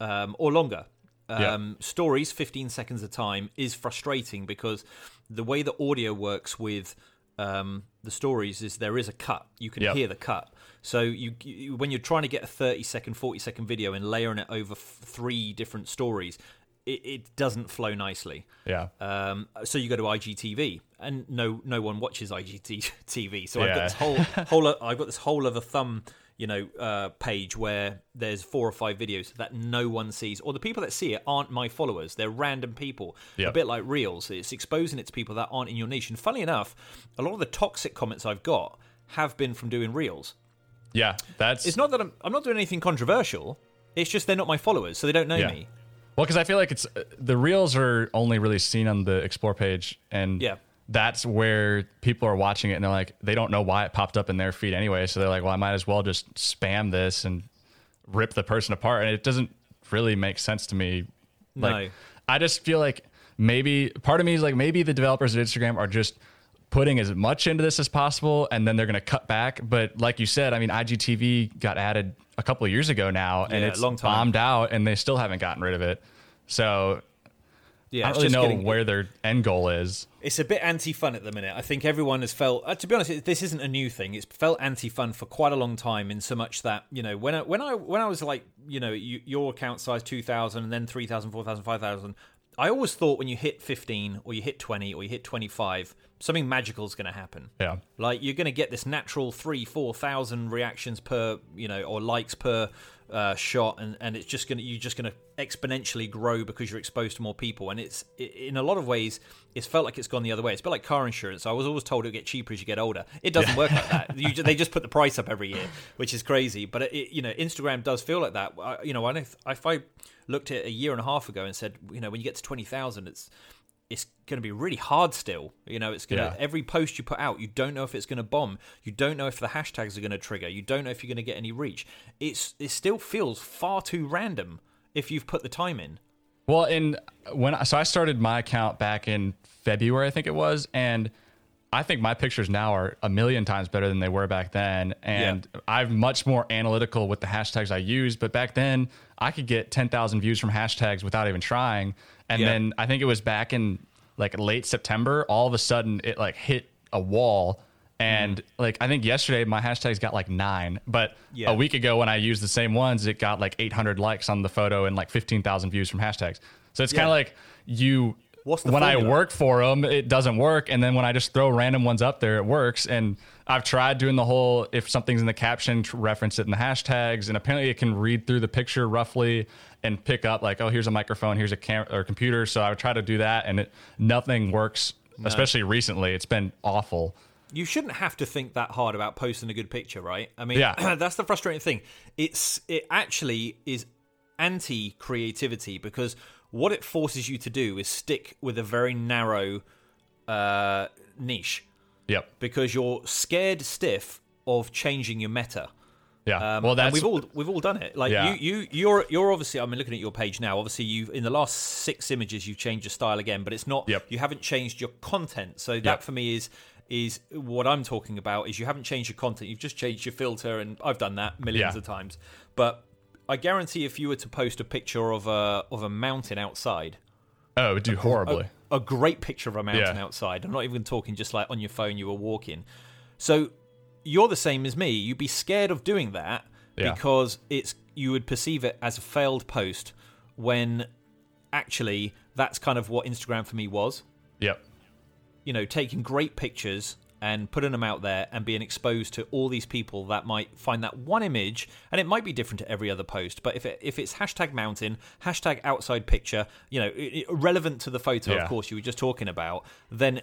S1: um, or longer.
S2: Yeah.
S1: Um, Stories, 15 seconds a time, is frustrating because the way the audio works with um, the stories is there is a cut. You can
S2: Yep.
S1: hear the cut. So you, you when you're trying to get a 30 second, 40 second video and layering it over f- three different stories, it, it doesn't flow nicely.
S2: Yeah.
S1: Um, so you go to IGTV, and no no one watches IGTV. So I've got this whole [laughs] whole I've got this whole other thumb, you know, uh, page where there's four or five videos that no one sees, or the people that see it aren't my followers. They're random people.
S2: Yep.
S1: A bit like Reels. It's exposing it to people that aren't in your niche. And funny enough, a lot of the toxic comments I've got have been from doing Reels.
S2: Yeah, that's
S1: It's not that I'm, I'm not doing anything controversial. It's just they're not my followers, so they don't know
S2: Yeah.
S1: me.
S2: Well, because I feel like it's uh, the reels are only really seen on the explore page, and
S1: Yeah.
S2: that's where people are watching it, and they're like, they don't know why it popped up in their feed anyway, so they're like, well, I might as well just spam this and rip the person apart, and it doesn't really make sense to me. Like,
S1: No.
S2: I just feel like maybe part of me is like maybe the developers of Instagram are just putting as much into this as possible and then they're going to cut back but like you said i mean igtv got added a couple of years ago now and
S1: Yeah,
S2: it's
S1: long time.
S2: bombed out and they still haven't gotten rid of it so
S1: Yeah,
S2: i don't really know
S1: getting-
S2: where their end goal is
S1: It's a bit anti-fun at the minute. I think everyone has felt. Uh, to be honest, this isn't a new thing. It's felt anti-fun for quite a long time. In so much that you know, when I, when I when I was like, you know, you, your account size two thousand, and then 3,000, 4,000, 5,000, I always thought when you hit fifteen, or you hit twenty, or you hit twenty-five, something magical is going to happen.
S2: yeah
S1: Like you're going to get this natural three, four thousand reactions per, you know, or likes per uh, shot, and, and it's just going to you're just going to exponentially grow because you're exposed to more people. And it's in a lot of ways, it's felt like it's gone the other way. It's a bit like car insurance. I was always told it would get cheaper as you get older. It doesn't work like that. [laughs] You, they just put the price up every year, which is crazy. But it, you know, Instagram does feel like that. I, you know, I if, if I looked at a year and a half ago and said, you know, when you get to twenty thousand, it's it's going to be really hard still. You know, it's going to
S2: Yeah.
S1: every post you put out, you don't know if it's going to bomb. You don't know if the hashtags are going to trigger. You don't know if you're going to get any reach. It's it still feels far too random if you've put the time in.
S2: Well, in when I, so I started my account back in February, I think it was, and I think my pictures now are a million times better than they were back then, and I'm much more analytical with the hashtags I use. But back then, I could get ten thousand views from hashtags without even trying, and
S1: Yeah.
S2: then I think it was back in like late September, all of a sudden it like hit a wall. And mm-hmm. like I think yesterday my hashtags got like nine, but
S1: Yeah.
S2: a week ago when I used the same ones, it got like 800 likes on the photo and like 15,000 views from hashtags. So it's kind of like you.
S1: What's the
S2: when I work for them, it doesn't work, and then when I just throw random ones up there, it works. And I've tried doing the whole if something's in the caption, reference it in the hashtags, and apparently it can read through the picture roughly and pick up like, oh, here's a microphone, here's a camera or computer. So I would try to do that, and it nothing works. Especially recently, it's been awful.
S1: You shouldn't have to think that hard about posting a good picture, right? I mean,
S2: Yeah. [clears throat]
S1: that's the frustrating thing. It's it actually is anti creativity because what it forces you to do is stick with a very narrow uh, niche
S2: Yep.
S1: because you're scared stiff of changing your meta.
S2: Yeah.
S1: Um,
S2: well,
S1: and
S2: that's
S1: we've all we've all done it. Like
S2: Yeah.
S1: you you you're you're obviously I'm looking at your page now. Obviously, you've in the last six images you've changed your style again, but it's not.
S2: Yep.
S1: You haven't changed your content. So that
S2: Yep.
S1: for me is is what I'm talking about. Is you haven't changed your content. You've just changed your filter, and I've done that millions
S2: Yeah.
S1: of times. But I guarantee if you were to post a picture of a of a mountain outside,
S2: oh, it would do horribly.
S1: a great picture of a mountain
S2: Yeah.
S1: outside. I'm not even talking just like on your phone you were walking. So you're the same as me. You'd be scared of doing that
S2: Yeah.
S1: because it's you would perceive it as a failed post when actually that's kind of what Instagram for me was.
S2: Yep.
S1: You know, taking great pictures and putting them out there and being exposed to all these people that might find that one image and it might be different to every other post but if it, if it's hashtag mountain hashtag outside picture you know relevant to the photo
S2: Yeah.
S1: of course you were just talking about then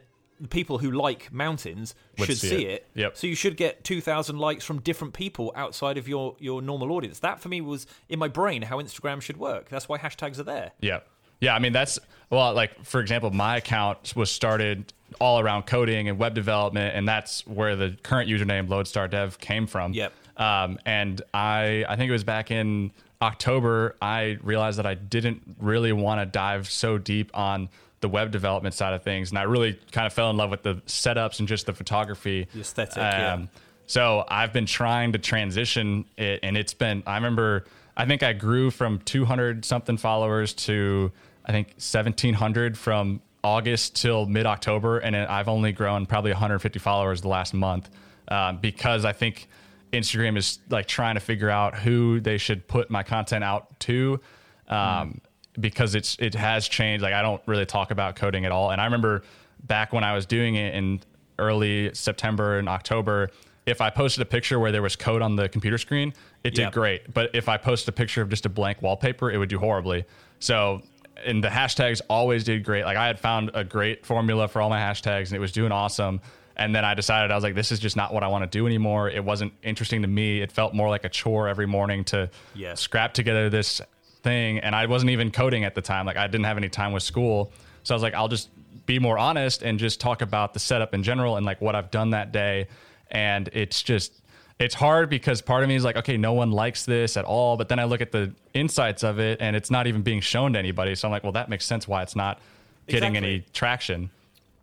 S1: people who like mountains
S2: Would
S1: should
S2: see
S1: see
S2: it.
S1: it,
S2: Yep.
S1: so you should get 2000 likes from different people outside of your your normal audience that for me was in my brain how instagram should work that's why hashtags are there
S2: Yeah. Yeah. I mean, that's, well, like, for example, my account was started all around coding and web development, and that's where the current username Lodestar Dev came from.
S1: Yep.
S2: Um, and I, I think it was back in October, I realized that I didn't really want to dive so deep on the web development side of things. And I really kind of fell in love with the setups and just the photography.
S1: The aesthetic, yeah.
S2: So I've been trying to transition it, and it's been. I remember. I think I grew from 200 something followers to I think 1700 from August till mid October, and I've only grown probably 150 followers the last month um, because I think Instagram is like trying to figure out who they should put my content out to. Um, because it's it has changed. Like I don't really talk about coding at all. And I remember back when I was doing it in early September and October, if I posted a picture where there was code on the computer screen, it did
S1: Yep.
S2: great. But if I posted a picture of just a blank wallpaper, it would do horribly. So, and the hashtags always did great. Like I had found a great formula for all my hashtags, and it was doing awesome. And then I decided I was like, this is just not what I want to do anymore. It wasn't interesting to me. It felt more like a chore every morning to
S1: Yeah.
S2: scrap together this thing. And I wasn't even coding at the time. Like I didn't have any time with school. So I was like, I'll just be more honest and just talk about the setup in general and like what I've done that day. And it's just, it's hard because part of me is like, okay, no one likes this at all. But then I look at the insights of it and it's not even being shown to anybody. So I'm like, well, that makes sense why it's not getting
S1: Exactly.
S2: any traction.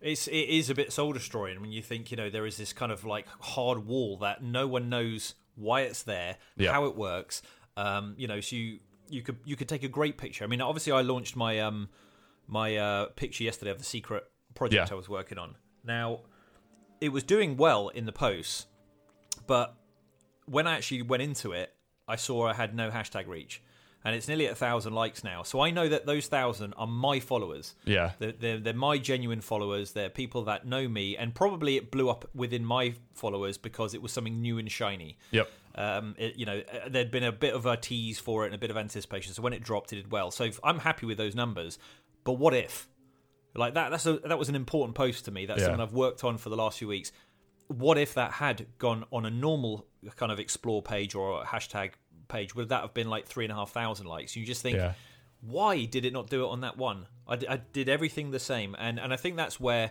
S1: It's it is a bit soul destroying when you think you know there is this kind of like hard wall that no one knows why it's there,
S2: Yeah.
S1: how it works. Um, you know, so you you could you could take a great picture. I mean, obviously, I launched my um my uh, picture yesterday of the secret project
S2: Yeah.
S1: I was working on. Now, it was doing well in the posts, but when I actually went into it, I saw I had no hashtag reach, and it's nearly a thousand likes now. So I know that those thousand are my followers.
S2: Yeah.
S1: They're, they're, they're my genuine followers. They're people that know me, and probably it blew up within my followers because it was something new and shiny.
S2: Yep.
S1: Um, it, you know, uh, there'd been a bit of a tease for it and a bit of anticipation. So when it dropped, it did well. So I'm happy with those numbers. But what if, like that? That's a, that was an important post to me. That's
S2: Yeah.
S1: something I've worked on for the last few weeks. What if that had gone on a normal kind of explore page or a hashtag page? Would that have been like three and a half thousand likes? You just think,
S2: Yeah.
S1: why did it not do it on that one? I, d- I did everything the same, and and I think that's where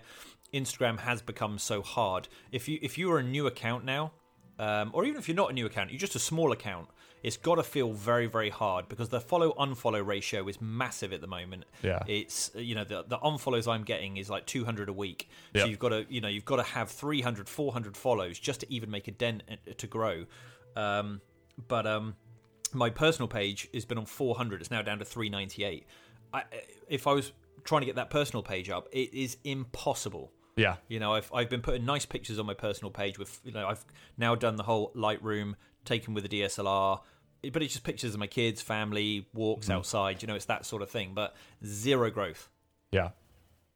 S1: Instagram has become so hard. If you if you are a new account now, um, or even if you're not a new account, you're just a small account. It's got to feel very very hard because the follow unfollow ratio is massive at the moment.
S2: Yeah.
S1: it's you know the the unfollows I'm getting is like 200 a week. So you've got to you know you've got to have 300 400 follows just to even make a dent uh, to grow. Um, but um, my personal page has been on 400 it's now down to 398 I, if i was trying to get that personal page up it is impossible
S2: Yeah.
S1: you know i've, I've been putting nice pictures on my personal page with you know i've now done the whole lightroom taken with a dslr but it's just pictures of my kids family walks outside you know it's that sort of thing but zero growth
S2: Yeah.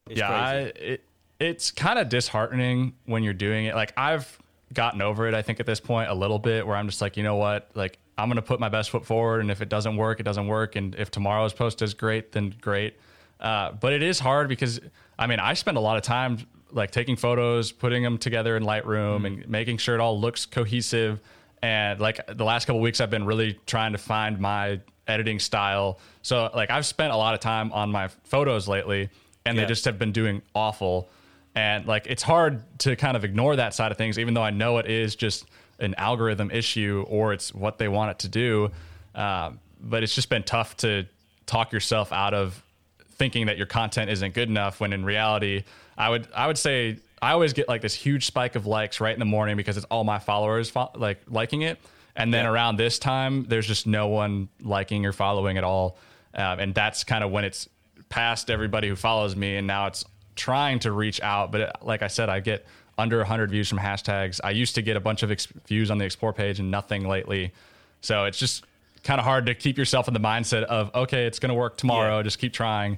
S1: it's
S2: yeah. I, it, it's kind of disheartening when you're doing it. Like I've gotten over it, I think at this point a little bit, where I'm just like, you know what, like I'm gonna put my best foot forward, and if it doesn't work, it doesn't work, and if tomorrow's post is great, then great. Uh, but it is hard because I mean, I spend a lot of time like taking photos, putting them together in Lightroom, and making sure it all looks cohesive. And like the last couple weeks, I've been really trying to find my editing style. So like I've spent a lot of time on my photos lately, and
S1: Yeah.
S2: they just have been doing awful. And like it's hard to kind of ignore that side of things, even though I know it is just an algorithm issue or it's what they want it to do. Um, but it's just been tough to talk yourself out of thinking that your content isn't good enough when in reality i would i would say i always get like this huge spike of likes right in the morning because it's all my followers fo- like liking it. And then
S1: Yeah.
S2: around this time there's just no one liking or following at all. Um, and that's kind of when it's past everybody who follows me and now it's trying to reach out. But it, like i said i get under 100 views from hashtags. I used to get a bunch of ex- views on the explore page and nothing lately. So it's just kind of hard to keep yourself in the mindset of okay it's going to work tomorrow.
S1: Yeah.
S2: just keep trying.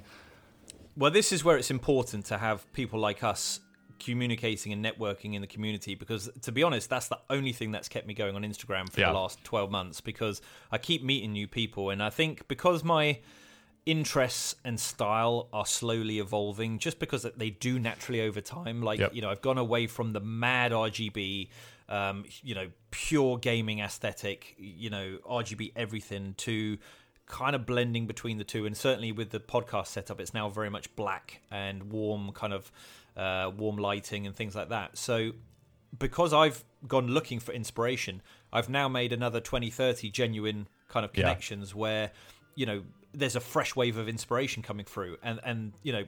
S1: Well, this is where it's important to have people like us communicating and networking in the community because, to be honest, that's the only thing that's kept me going on Instagram for
S2: Yeah.
S1: the last 12 months because I keep meeting new people. And I think because my interests and style are slowly evolving just because they do naturally over time like
S2: Yep.
S1: you know i've gone away from the mad rgb um, you know pure gaming aesthetic you know rgb everything to kind of blending between the two and certainly with the podcast setup it's now very much black and warm kind of uh, warm lighting and things like that so because I've gone looking for inspiration, I've now made another 20, 30 genuine kind of
S2: Yeah.
S1: connections where, you know, there's a fresh wave of inspiration coming through. And, and you know,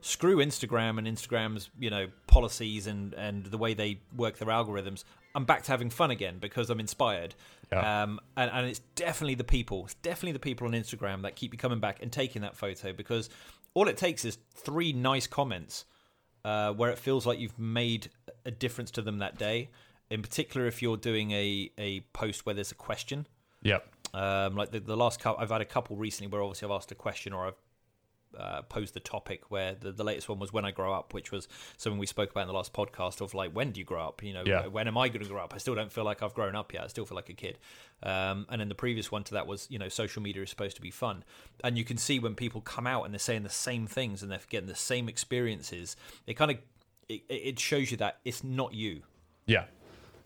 S1: screw Instagram and Instagram's, you know, policies and, and the way they work their algorithms. I'm back to having fun again because I'm inspired.
S2: Yeah.
S1: Um, and, and it's definitely the people, it's definitely the people on Instagram that keep you coming back and taking that photo because all it takes is three nice comments uh, where it feels like you've made a difference to them that day. In particular, if you're doing a, a post where there's a question,
S2: Yep.
S1: um, like the, the last couple, I've had a couple recently where obviously I've asked a question or I've uh, posed the topic where the, the latest one was when I grow up, which was something we spoke about in the last podcast of like when do you grow up? You know,
S2: Yeah.
S1: when am I going to grow up? I still don't feel like I've grown up yet. I still feel like a kid. Um, and then the previous one to that was, you know, social media is supposed to be fun. And you can see when people come out and they're saying the same things and they're getting the same experiences, it kind of it, it shows you that it's not you.
S2: Yeah.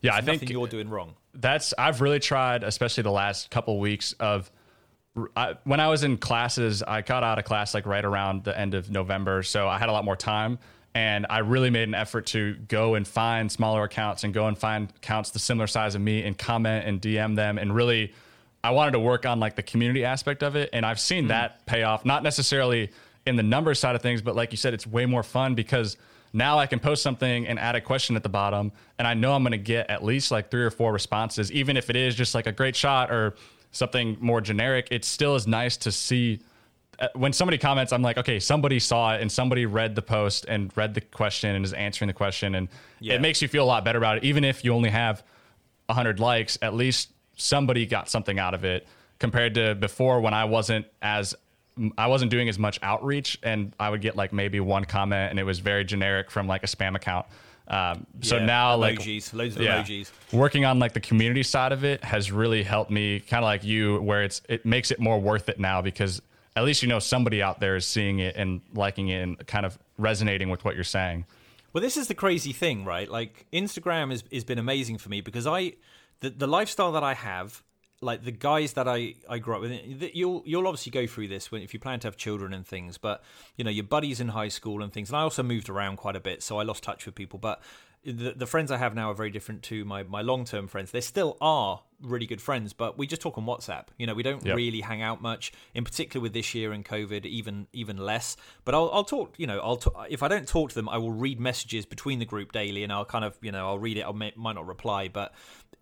S2: Yeah, I think
S1: you're doing wrong.
S2: that's I've really tried, especially the last couple weeks of I, when I was in classes. I got out of class like right around the end of November, so I had a lot more time, and I really made an effort to go and find smaller accounts and go and find accounts the similar size of me and comment and DM them and really. I wanted to work on like the community aspect of it, and I've seen mm-hmm. that pay off. Not necessarily in the numbers side of things, but like you said, it's way more fun because now I can post something and add a question at the bottom, and I know I'm going to get at least like three or four responses, even if it is just like a great shot or something more generic. It still is nice to see uh, when somebody comments. I'm like, okay, somebody saw it and somebody read the post and read the question and is answering the question, and
S1: Yeah.
S2: it makes you feel a lot better about it, even if you only have 100 likes. At least somebody got something out of it compared to before when I wasn't as I wasn't doing as much outreach, and I would get like maybe one comment, and it was very generic from like a spam account. Um, so
S1: Yeah,
S2: now, like
S1: loads of
S2: yeah,
S1: emojis.
S2: working on like the community side of it has really helped me, kind of like you, where it's it makes it more worth it now because at least you know somebody out there is seeing it and liking it and kind of resonating with what you're saying.
S1: Well, this is the crazy thing, right? Like Instagram has has been amazing for me because I the the lifestyle that I have, like the guys that I I grew up with. You'll you'll obviously go through this when if you plan to have children and things, but you know your buddies in high school and things. And I also moved around quite a bit, so I lost touch with people. But the, the friends I have now are very different to my my long term friends. They still are really good friends, but we just talk on WhatsApp. You know, we don't
S2: Yep.
S1: really hang out much. In particular with this year and COVID, even even less. But I'll I'll talk. You know, I'll t- if I don't talk to them, I will read messages between the group daily, and I'll kind of you know I'll read it. I may, might not reply, but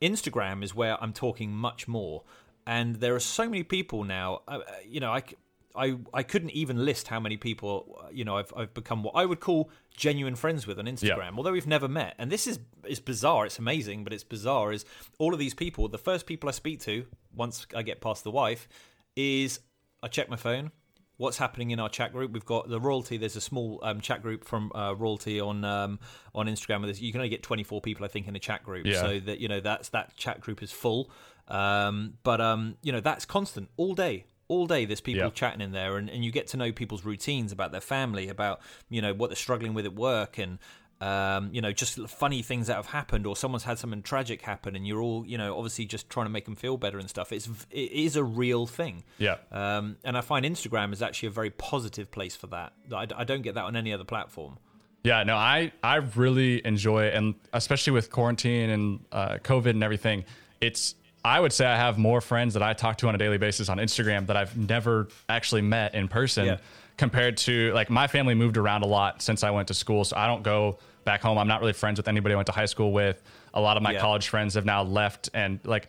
S1: Instagram is where I'm talking much more. And there are so many people now. Uh, uh, you know, I couldn't even list how many people uh, you know I've, I've become what I would call genuine friends with on Instagram although we've never met and this is is bizarre it's amazing but it's bizarre is all of these people the first people I speak to once I get past the wife is I check my phone what's happening in our chat group we've got the royalty there's a small um, chat group from uh, royalty on um, on Instagram you can only get 24 people I think in the chat group
S2: Yeah.
S1: so that you know that's that chat group is full um, but um, you know that's constant all day all day there's people
S2: Yeah.
S1: chatting in there and, and you get to know people's routines about their family about you know what they're struggling with at work and um, you know just funny things that have happened or someone's had something tragic happen and you're all you know obviously just trying to make them feel better and stuff it's it is a real thing
S2: Yeah.
S1: um, and I find Instagram is actually a very positive place for that I, I don't get that on any other platform
S2: Yeah, no, I I really enjoy it, and especially with quarantine and uh, COVID and everything, it's I would say I have more friends that I talk to on a daily basis on Instagram that I've never actually met in person.
S1: Yeah.
S2: Compared to like my family moved around a lot since I went to school, so I don't go back home. I'm not really friends with anybody I went to high school with. A lot of my
S1: Yeah.
S2: college friends have now left, and like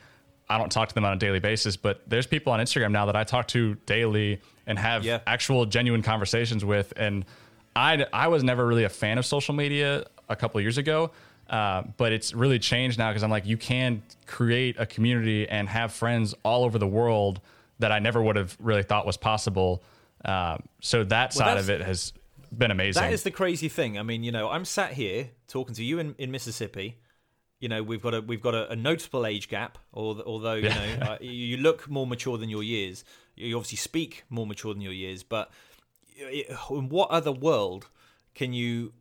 S2: I don't talk to them on a daily basis. But there's people on Instagram now that I talk to daily and have
S1: Yeah.
S2: actual genuine conversations with, and I I was never really a fan of social media a couple years ago, uh, but it's really changed now because I'm like you can create a community and have friends all over the world that I never would have really thought was possible. Um, so that side of it has been amazing.
S1: That is the crazy thing. I mean, you know, I'm sat here talking to you in, in Mississippi. You know, we've got a we've got a, a noticeable age gap. Although, although you know, uh, you look more mature than your years. You obviously speak more mature than your years. But in what other world can you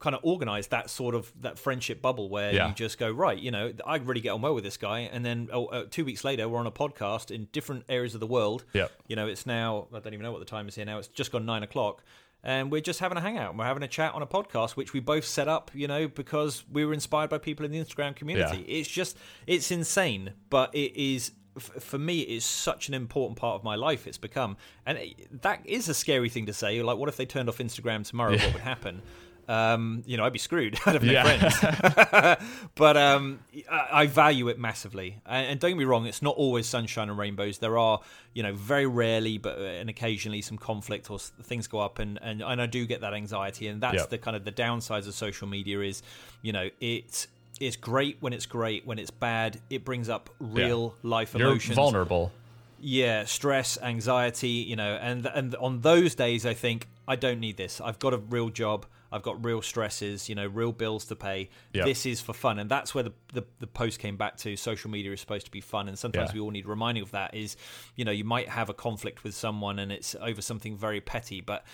S1: kind of organize that sort of that friendship bubble where
S2: Yeah.
S1: you just go right? You know, I really get on well with this guy, and then oh, uh, two weeks later we're on a podcast in different areas of the world.
S2: Yep.
S1: You know, it's now I don't even know what the time is here now. It's just gone nine o'clock, and we're just having a hangout. and We're having a chat on a podcast, which we both set up. You know, because we were inspired by people in the Instagram community. It's just it's insane, but it is. For me, it is such an important part of my life. It's become, and that is a scary thing to say. Like, what if they turned off Instagram tomorrow? What would happen? Um, you know, I'd be screwed. [laughs] I'd have no
S2: Yeah.
S1: friends. [laughs] [laughs] but um, I, I value it massively. And, and don't get me wrong, it's not always sunshine and rainbows. There are, you know, very rarely, but uh, and occasionally some conflict or things go up, and and, and I do get that anxiety, and that's
S2: Yep.
S1: the kind of the downsides of social media is, you know, it's it's great when it's great. When it's bad, it brings up real life
S2: You're
S1: emotions.
S2: vulnerable.
S1: Yeah, stress, anxiety, you know, and and on those days, I think I don't need this. I've got a real job. I've got real stresses, you know, real bills to pay.
S2: Yep.
S1: This is for fun, and that's where the, the the post came back to. Social media is supposed to be fun, and sometimes
S2: Yeah.
S1: we all need reminding of that. Is you know, you might have a conflict with someone, and it's over something very petty, but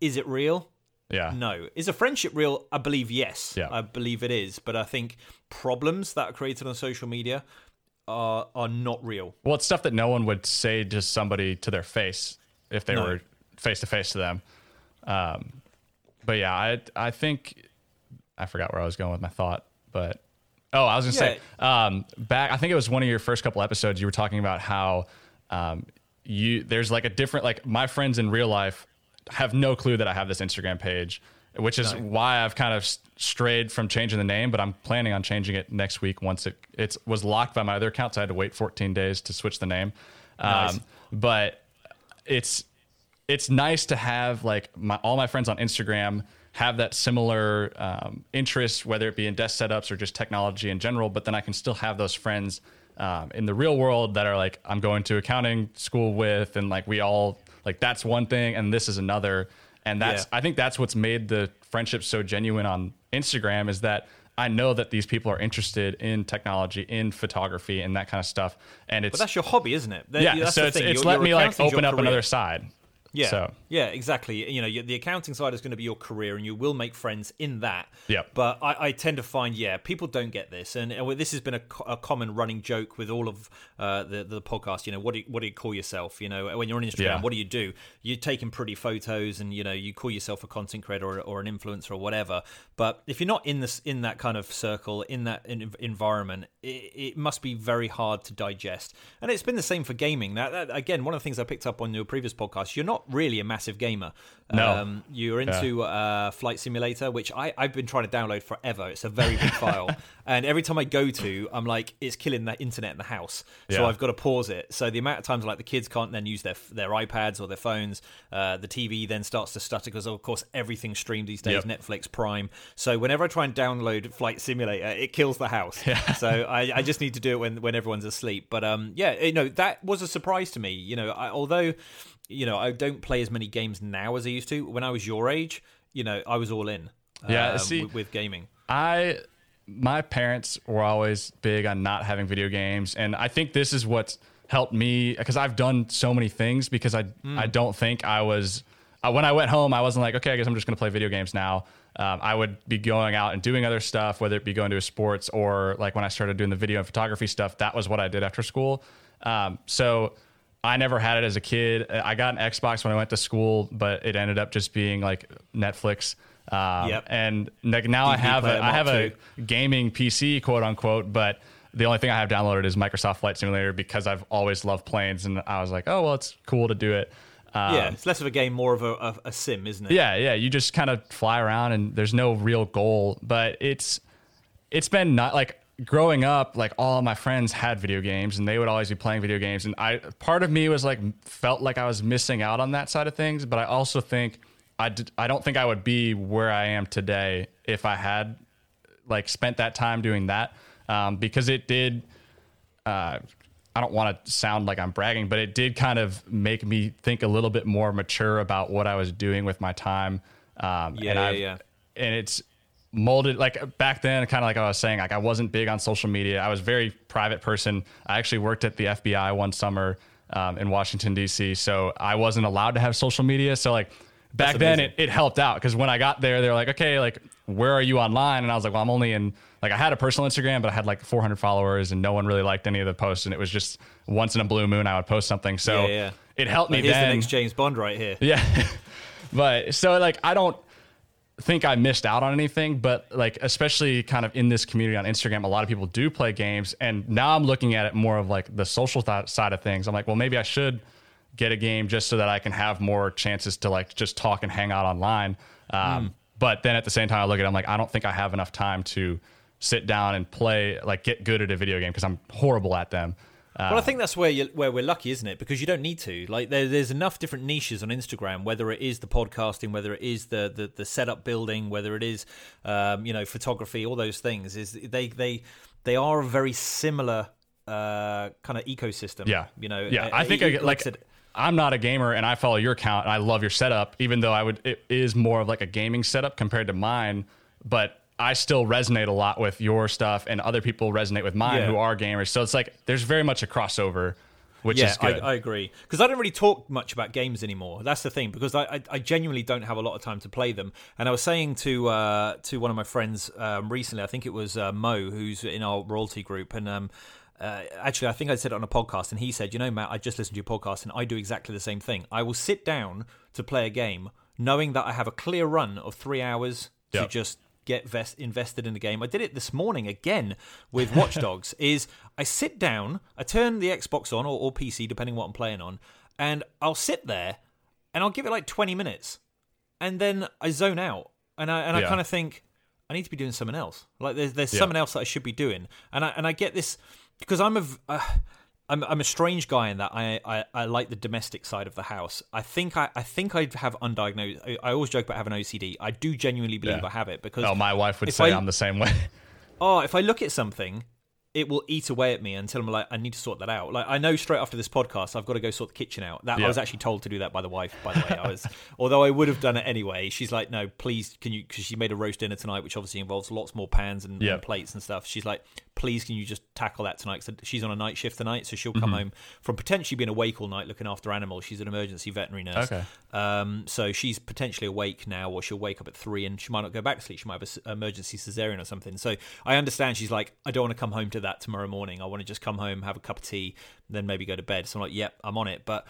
S1: is it real?
S2: Yeah.
S1: No. Is a friendship real? I believe yes.
S2: Yeah.
S1: I believe it is. But I think problems that are created on social media are are not real.
S2: Well, it's stuff that no one would say to somebody to their face if they
S1: No.
S2: were face to face to them. Um, but yeah, I I think I forgot where I was going with my thought, but oh, I was gonna say um, back. I think it was one of your first couple episodes. You were talking about how um, you there's like a different like my friends in real life have no clue that I have this Instagram page. Which is why I've kind of strayed from changing the name, but I'm planning on changing it next week once it it was locked by my other account, so I had to wait 14 days to switch the name.
S1: Nice.
S2: Um, but it's it's nice to have like my all my friends on Instagram have that similar um, interest, whether it be in desk setups or just technology in general. But then I can still have those friends um, in the real world that are like I'm going to accounting school with, and like we all like that's one thing, and this is another. And that's
S1: Yeah.
S2: I think that's what's made the friendship so genuine on Instagram is that I know that these people are interested in technology, in photography, and that kind of stuff. And it's
S1: But that's your hobby, isn't it? That-
S2: yeah,
S1: that's
S2: so
S1: the
S2: it's
S1: thing.
S2: it's let me like open up
S1: career.
S2: another side.
S1: Yeah,
S2: So
S1: yeah, exactly. You know, the accounting side is going to be your career, and you will make friends in that.
S2: Yep.
S1: But I, I tend to find, yeah, people don't get this, and uh, this has been a, co- a common running joke with all of uh, the the podcast. You know, what do you, what do you call yourself? You know, when you're on Instagram,
S2: Yeah.
S1: what do you do? You're taking pretty photos, and you know, you call yourself a content creator or, or an influencer or whatever. But if you're not in this in that kind of circle, in that in, environment, it, it must be very hard to digest. And it's been the same for gaming. That, that again, one of the things I picked up on your previous podcast, you're not really a massive gamer.
S2: No.
S1: Um, you're into uh, Flight Simulator, which I, I've been trying to download forever. It's a very big file. [laughs] And every time I go to, I'm like, it's killing the internet in the house. So
S2: Yeah.
S1: I've got to pause it. So the amount of times like the kids can't then use their their iPads or their phones, uh, the TV then starts to stutter because of course everything's streamed these days,
S2: Yep.
S1: Netflix, Prime. So whenever I try and download Flight Simulator, it kills the house. [laughs] So I, I just need to do it when when everyone's asleep. But um, yeah, you know that was a surprise to me. You know, I, although you know I don't play as many games now as I used to when I was your age. You know, I was all in.
S2: Yeah,
S1: um,
S2: see-
S1: with, with gaming.
S2: I my parents were always big on not having video games and I think this is what's helped me because I've done so many things because I I don't think I was uh, when I went home I wasn't like okay I guess I'm just going to play video games now. Um, I would be going out and doing other stuff whether it be going to a sports or like when I started doing the video and photography stuff that was what I did after school. Um, so I never had it as a kid. I got an Xbox when I went to school, but it ended up just being like Netflix. Um,
S1: Yep.
S2: And like now I have a, I have a gaming PC, quote unquote, but the only thing I have downloaded is Microsoft Flight Simulator because I've always loved planes, and I was like, oh well, it's cool to do it. Um,
S1: yeah, it's less of a game, more of a, a, a sim, isn't it?
S2: yeah, yeah. You just kind of fly around, and there's no real goal. But it's it's been not like growing up. Like all of my friends had video games, and they would always be playing video games. And I part of me was like felt like I was missing out on that side of things. But I also think I did, I don't think I would be where I am today if I had like spent that time doing that um, because it did. Uh, I don't want to sound like I'm bragging, but it did kind of make me think a little bit more mature about what I was doing with my time. Um,
S1: Yeah,
S2: and
S1: yeah,
S2: I've-
S1: yeah.
S2: And it's molded like back then, kind of like I was saying, like I wasn't big on social media. I was a very private person. I actually worked at the FBI one summer um, in Washington D.C., so I wasn't allowed to have social media. So like back then, it, it helped out because when I got there, they were like, okay, like where are you online? And I was like, well, I'm only in like I had a personal Instagram, but I had like 400 followers, and no one really liked any of the posts. And it was just once in a blue moon I would post something. So
S1: Yeah, yeah.
S2: it helped me
S1: here's
S2: then.
S1: the next James Bond right here.
S2: Yeah. [laughs] but so like I don't think I missed out on anything, but like especially kind of in this community on Instagram, a lot of people do play games and now I'm looking at it more of like the social th- side of things. I'm like, well, maybe I should get a game just so that I can have more chances to like just talk and hang out online. Um, But then at the same time, I look at it, I'm like, I don't think I have enough time to sit down and play, like get good at a video game because I'm horrible at them. Uh,
S1: Well, I think that's where you where we're lucky, isn't it? Because you don't need to. Like, there, there's enough different niches on Instagram. Whether it is the podcasting, whether it is the the, the setup building, whether it is um, you know photography, all those things is they they they are a very similar uh, kind of ecosystem.
S2: Yeah,
S1: you know.
S2: Yeah, I think
S1: e-
S2: I, like
S1: said-
S2: I'm not a gamer and I follow your account and I love your setup, even though I would it is more of like a gaming setup compared to mine, but I still resonate a lot with your stuff and other people resonate with mine
S1: Yeah.
S2: who are gamers. So it's like there's very much a crossover, which
S1: yeah,
S2: is good.
S1: I, I agree because I don't really talk much about games anymore. That's the thing because I, I, I genuinely don't have a lot of time to play them. And I was saying to uh, to one of my friends um, recently, I think it was uh, Mo, who's in our royalty group, and um, uh, actually, I think I said it on a podcast, and he said, "You know, Matt, I just listened to your podcast, and I do exactly the same thing. I will sit down to play a game, knowing that I have a clear run of three hours to just." Get vest- invested in the game. I did it this morning again with Watch [laughs] Dogs. is I sit down, I turn the Xbox on or, or PC depending what I'm playing on, and I'll sit there and I'll give it like 20 minutes, and then I zone out, and I and I
S2: Yeah.
S1: kind of think I need to be doing something else. Like there's there's
S2: Yeah.
S1: something else that I should be doing, and I and I get this because I'm a. uh, I'm I'm a strange guy in that I, I I like the domestic side of the house. I think I I think I have undiagnosed. I, I always joke about having OCD. I do genuinely believe
S2: Yeah.
S1: I have it because
S2: oh, my wife would say
S1: I-
S2: I'm the same way. [laughs]
S1: oh, if I look at something, it will eat away at me until I'm like, I need to sort that out. Like I know straight after this podcast, I've got to go sort the kitchen out. That I was actually told to do that by the wife. By the way, I was, [laughs] although I would have done it anyway. She's like, no, please, can you? Because she made a roast dinner tonight, which obviously involves lots more pans and,
S2: Yeah.
S1: and plates and stuff. She's like, please, can you just tackle that tonight? 'Cause she's on a night shift tonight, so she'll come
S2: Mm-hmm.
S1: home from potentially being awake all night looking after animals. She's an emergency veterinary nurse.
S2: Okay.
S1: Um, so she's potentially awake now, or she'll wake up at three and she might not go back to sleep. She might have an emergency cesarean or something. So I understand she's like, I don't want to come home to that tomorrow morning. I want to just come home, have a cup of tea, then maybe go to bed. So I'm like, yep, I'm on it. But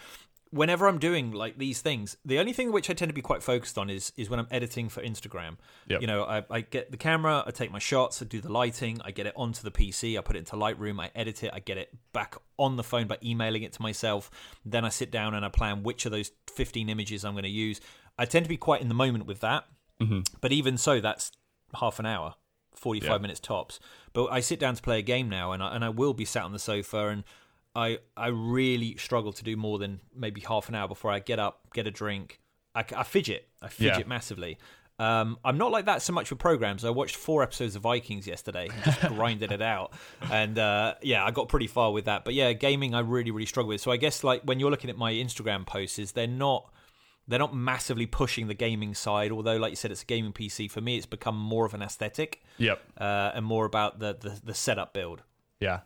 S1: whenever I'm doing like these things, the only thing which I tend to be quite focused on is is when I'm editing for Instagram.
S2: Yep.
S1: You know, I, I get the camera, I take my shots, I do the lighting, I get it onto the PC, I put it into Lightroom, I edit it, I get it back on the phone by emailing it to myself. Then I sit down and I plan which of those 15 images I'm going to use. I tend to be quite in the moment with that, mm-hmm. but even so, that's half an hour. 45
S2: Yeah.
S1: minutes tops. But I sit down to play a game now, and I, and I will be sat on the sofa, and I I really struggle to do more than maybe half an hour before I get up, get a drink. I, I fidget, I fidget
S2: Yeah.
S1: massively. Um, I'm not like that so much with programs. I watched four episodes of Vikings yesterday, and just [laughs] grinded it out, and uh, yeah, I got pretty far with that. But yeah, gaming I really really struggle with. So I guess like when you're looking at my Instagram posts, is they're not they're not massively pushing the gaming side. Although, like you said, it's a gaming PC. For me, it's become more of an aesthetic
S2: yep.
S1: uh, and more about the, the the setup build.
S2: Yeah,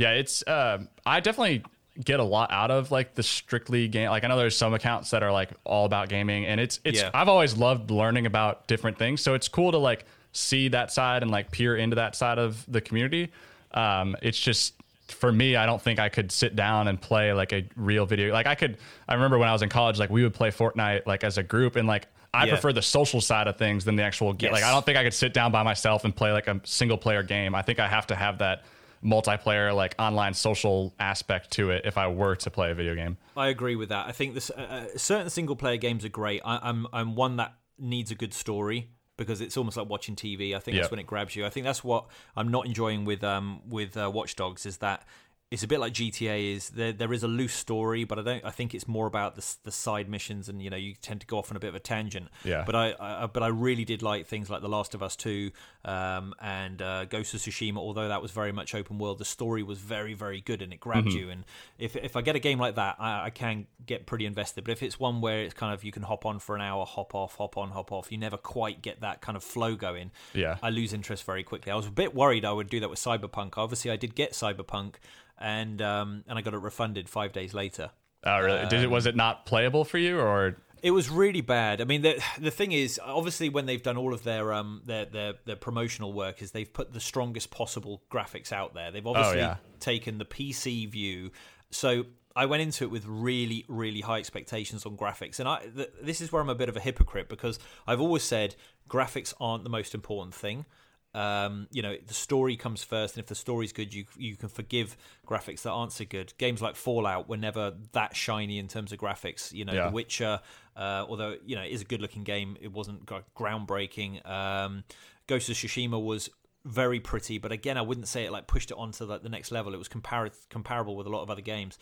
S2: yeah. It's um, I definitely get a lot out of like the strictly game. Like I know there's some accounts that are like all about gaming, and it's it's.
S1: Yeah.
S2: I've always loved learning about different things, so it's cool to like see that side and like peer into that side of the community. Um, it's just for me, I don't think I could sit down and play like a real video. Like I could. I remember when I was in college, like we would play Fortnite like as a group, and like. I
S1: Yeah.
S2: prefer the social side of things than the actual game. Like I don't think I could sit down by myself and play like a single player game. I think I have to have that multiplayer like online social aspect to it if I were to play a video game.
S1: I agree with that. I think this uh, uh, certain single player games are great. I, I'm I'm one that needs a good story because it's almost like watching TV. I think
S2: Yeah.
S1: that's when it grabs you. I think that's what I'm not enjoying with um with uh, Watch Dogs is that it's a bit like GTA is there there is a loose story, but I don't I think it's more about the the side missions and you know you tend to go off on a bit of a tangent.
S2: Yeah.
S1: But I, I but I really did like things like The Last of Us 2 um, and uh, Ghost of Tsushima. Although that was very much open world, the story was very very good and it grabbed you. And if if I get a game like that, I, I can get pretty invested. But if it's one where it's kind of you can hop on for an hour, hop off, hop on, hop off, you never quite get that kind of flow going.
S2: Yeah.
S1: I lose interest very quickly. I was a bit worried I would do that with Cyberpunk. Obviously, I did get Cyberpunk, and um, and I got it refunded five days later.
S2: Oh, really? Did it was it not playable for you or
S1: It was really bad. I mean, the the thing is, obviously, when they've done all of their um their their, their promotional work, is they've put the strongest possible graphics out there. They've obviously
S2: yeah.
S1: taken the PC view. So I went into it with really really high expectations on graphics, and I th- this is where I'm a bit of a hypocrite because I've always said graphics aren't the most important thing. Um, you know, the story comes first, and if the story's good, you you can forgive graphics that aren't so good. Games like Fallout were never that shiny in terms of graphics. You know,
S2: Yeah.
S1: The Witcher, uh, although you know it is a good-looking game, it wasn't groundbreaking. Um, Ghost of Tsushima was very pretty, but again, I wouldn't say it like pushed it onto like, the next level. It was compar- comparable with a lot of other games.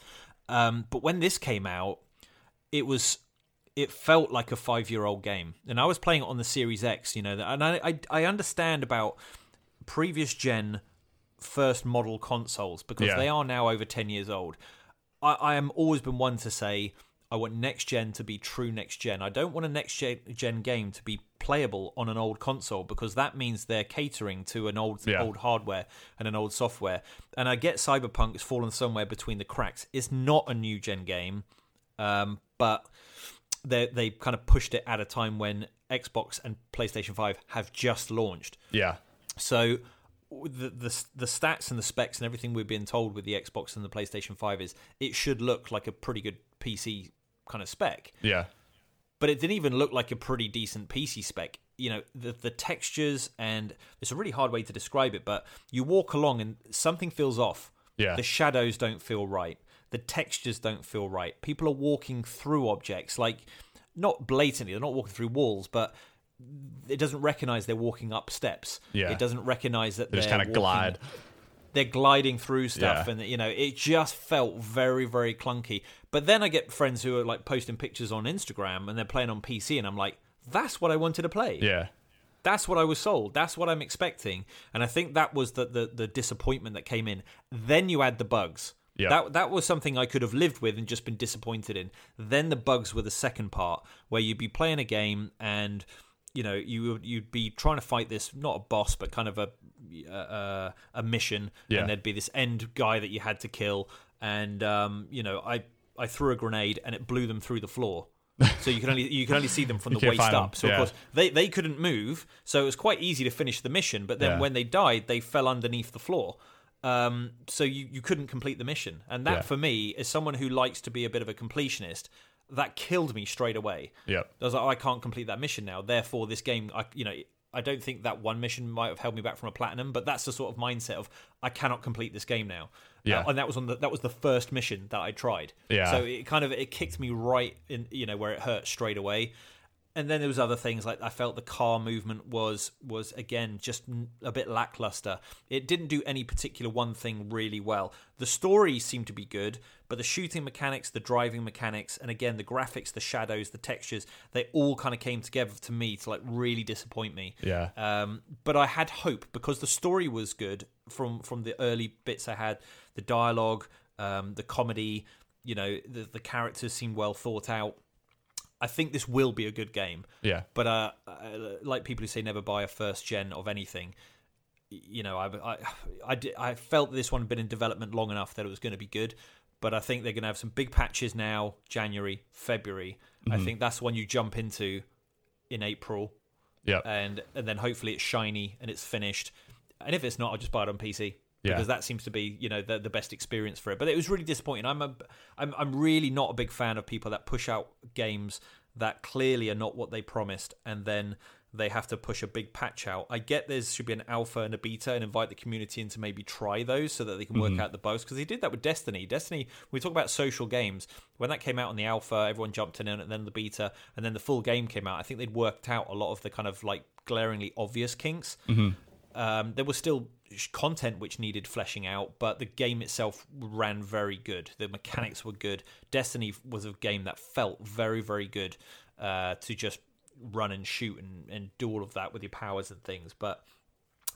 S1: Um, but when this came out, it was it felt like a five year old game, and I was playing it on the Series X. You know, and I I, I understand about previous gen first model consoles because
S2: Yeah.
S1: they are now over 10 years old. I, I am always been one to say I want next gen to be true next gen. I don't want a next gen, gen game to be playable on an old console because that means they're catering to an old
S2: Yeah.
S1: old hardware and an old software. And I get Cyberpunk has fallen somewhere between the cracks. It's not a new gen game, um, but they they kind of pushed it at a time when Xbox and PlayStation Five have just launched.
S2: Yeah.
S1: So the, the the stats and the specs and everything we've been told with the Xbox and the PlayStation 5 is it should look like a pretty good PC kind of spec.
S2: Yeah.
S1: But it didn't even look like a pretty decent PC spec. You know, the the textures and it's a really hard way to describe it, but you walk along and something feels off.
S2: Yeah.
S1: The shadows don't feel right. The textures don't feel right. People are walking through objects like not blatantly, they're not walking through walls, but it doesn't recognize they're walking up steps.
S2: Yeah.
S1: It doesn't recognize that
S2: They just
S1: they're
S2: kind of glide.
S1: they're gliding through stuff
S2: Yeah.
S1: and you know it just felt very very clunky but then i get friends who are like posting pictures on instagram and they're playing on pc and i'm like that's what i wanted to play
S2: Yeah.
S1: that's what i was sold that's what i'm expecting and i think that was the the, the disappointment that came in then you add the bugs
S2: Yeah.
S1: That that was something I could have lived with and just been disappointed in. Then the bugs were the second part, where you'd be playing a game and you know you would you'd be trying to fight this not a boss but kind of a a, a mission,
S2: Yeah.
S1: and there'd be this end guy that you had to kill, and um, you know I I threw a grenade and it blew them through the floor. [laughs] so you can only you can only see them from the waist up. So
S2: yeah.
S1: of course they they couldn't move, so it was quite easy to finish the mission. But then
S2: Yeah.
S1: when they died, they fell underneath the floor. Um, so you, you couldn't complete the mission, and that
S2: Yeah.
S1: for me, as someone who likes to be a bit of a completionist, that killed me straight away.
S2: Yeah.
S1: I was like, oh, I can't complete that mission now. Therefore, this game, I you know, I don't think that one mission might have held me back from a platinum, but that's the sort of mindset of I cannot complete this game now.
S2: Yeah.
S1: Uh, and that was on the that was the first mission that I tried.
S2: Yeah.
S1: So it kind of it kicked me right in, you know, where it hurt straight away. And then there was other things like I felt the car movement was was again just a bit lackluster. It didn't do any particular one thing really well. The story seemed to be good, but the shooting mechanics, the driving mechanics, and again the graphics, the shadows, the textures, they all kind of came together to me to like really disappoint me.
S2: Yeah.
S1: Um, but I had hope because the story was good from from the early bits I had. The dialogue, um, the comedy, you know, the the characters seemed well thought out. I think this will be a good game.
S2: Yeah.
S1: But uh, uh, like people who say never buy a first gen of anything, you know, I I I, I felt this one had been in development long enough that it was going to be good. But I think they're going to have some big patches now, January, February. I think that's one you jump into in April
S2: Yeah.
S1: and and then hopefully it's shiny and it's finished. And if it's not, I'll just buy it on PC
S2: Yeah.
S1: because that seems to be you know the the best experience for it. But it was really disappointing. I'm a I'm I'm really not a big fan of people that push out games that clearly are not what they promised and then they have to push a big patch out. I get there should be an alpha and a beta and invite the community in to maybe try those so that they can work out the bugs because they did that with Destiny. Destiny, we talk about social games. When that came out on the alpha, everyone jumped in and then the beta and then the full game came out. I think they'd worked out a lot of the kind of like glaringly obvious kinks. Um, there were still content which needed fleshing out, but the game itself ran very good. The mechanics were good. Destiny was a game that felt very, very good uh, to just run and shoot and, and do all of that with your powers and things. But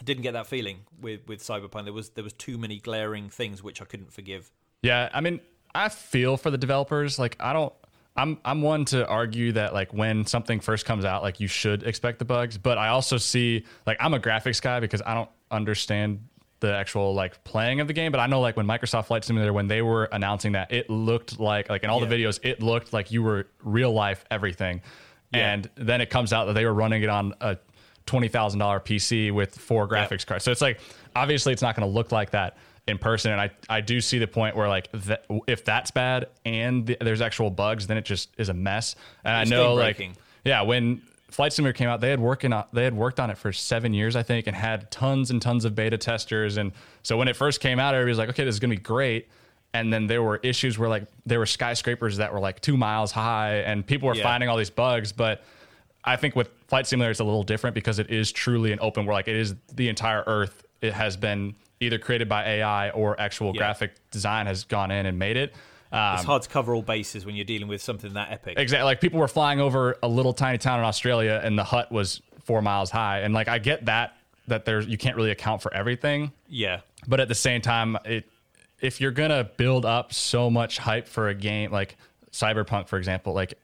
S1: I didn't get that feeling with, with Cyberpunk. There was there was too many glaring things which I couldn't forgive.
S2: Yeah, I mean, I feel for the developers. Like, I don't. I'm I'm one to argue that like when something first comes out, like you should expect the bugs. But I also see like I'm a graphics guy because I don't understand the actual like playing of the game. But I know like when Microsoft Flight Simulator when they were announcing that, it looked like like in all the videos, it looked like you were real life everything.
S1: Yeah.
S2: And then it comes out that they were running it on a twenty thousand dollar PC with four graphics cards. So it's like obviously it's not going to look like that in person. And I I do see the point where like that, if that's bad and th- there's actual bugs, then it just is a mess. And
S1: It's
S2: I know like yeah when. Flight Simulator came out. They had working on, they had worked on it for seven years, I think, and had tons and tons of beta testers. And so when it first came out, everybody was like, "Okay, this is gonna be great." And then there were issues where like there were skyscrapers that were like two miles high, and people were
S1: Yeah.
S2: finding all these bugs. But I think with Flight Simulator, it's a little different because it is truly an open world. Like it is the entire Earth. It has been either created by AI or actual
S1: Yeah.
S2: graphic design has gone in and made it. Um,
S1: It's hard to cover all bases when you're dealing with something that epic.
S2: Exactly. Like people were flying over a little tiny town in Australia, and the hut was four miles high. And like I get that that there's you can't really account for everything.
S1: Yeah.
S2: but at the same time, it if you're gonna build up so much hype for a game like Cyberpunk, for example, like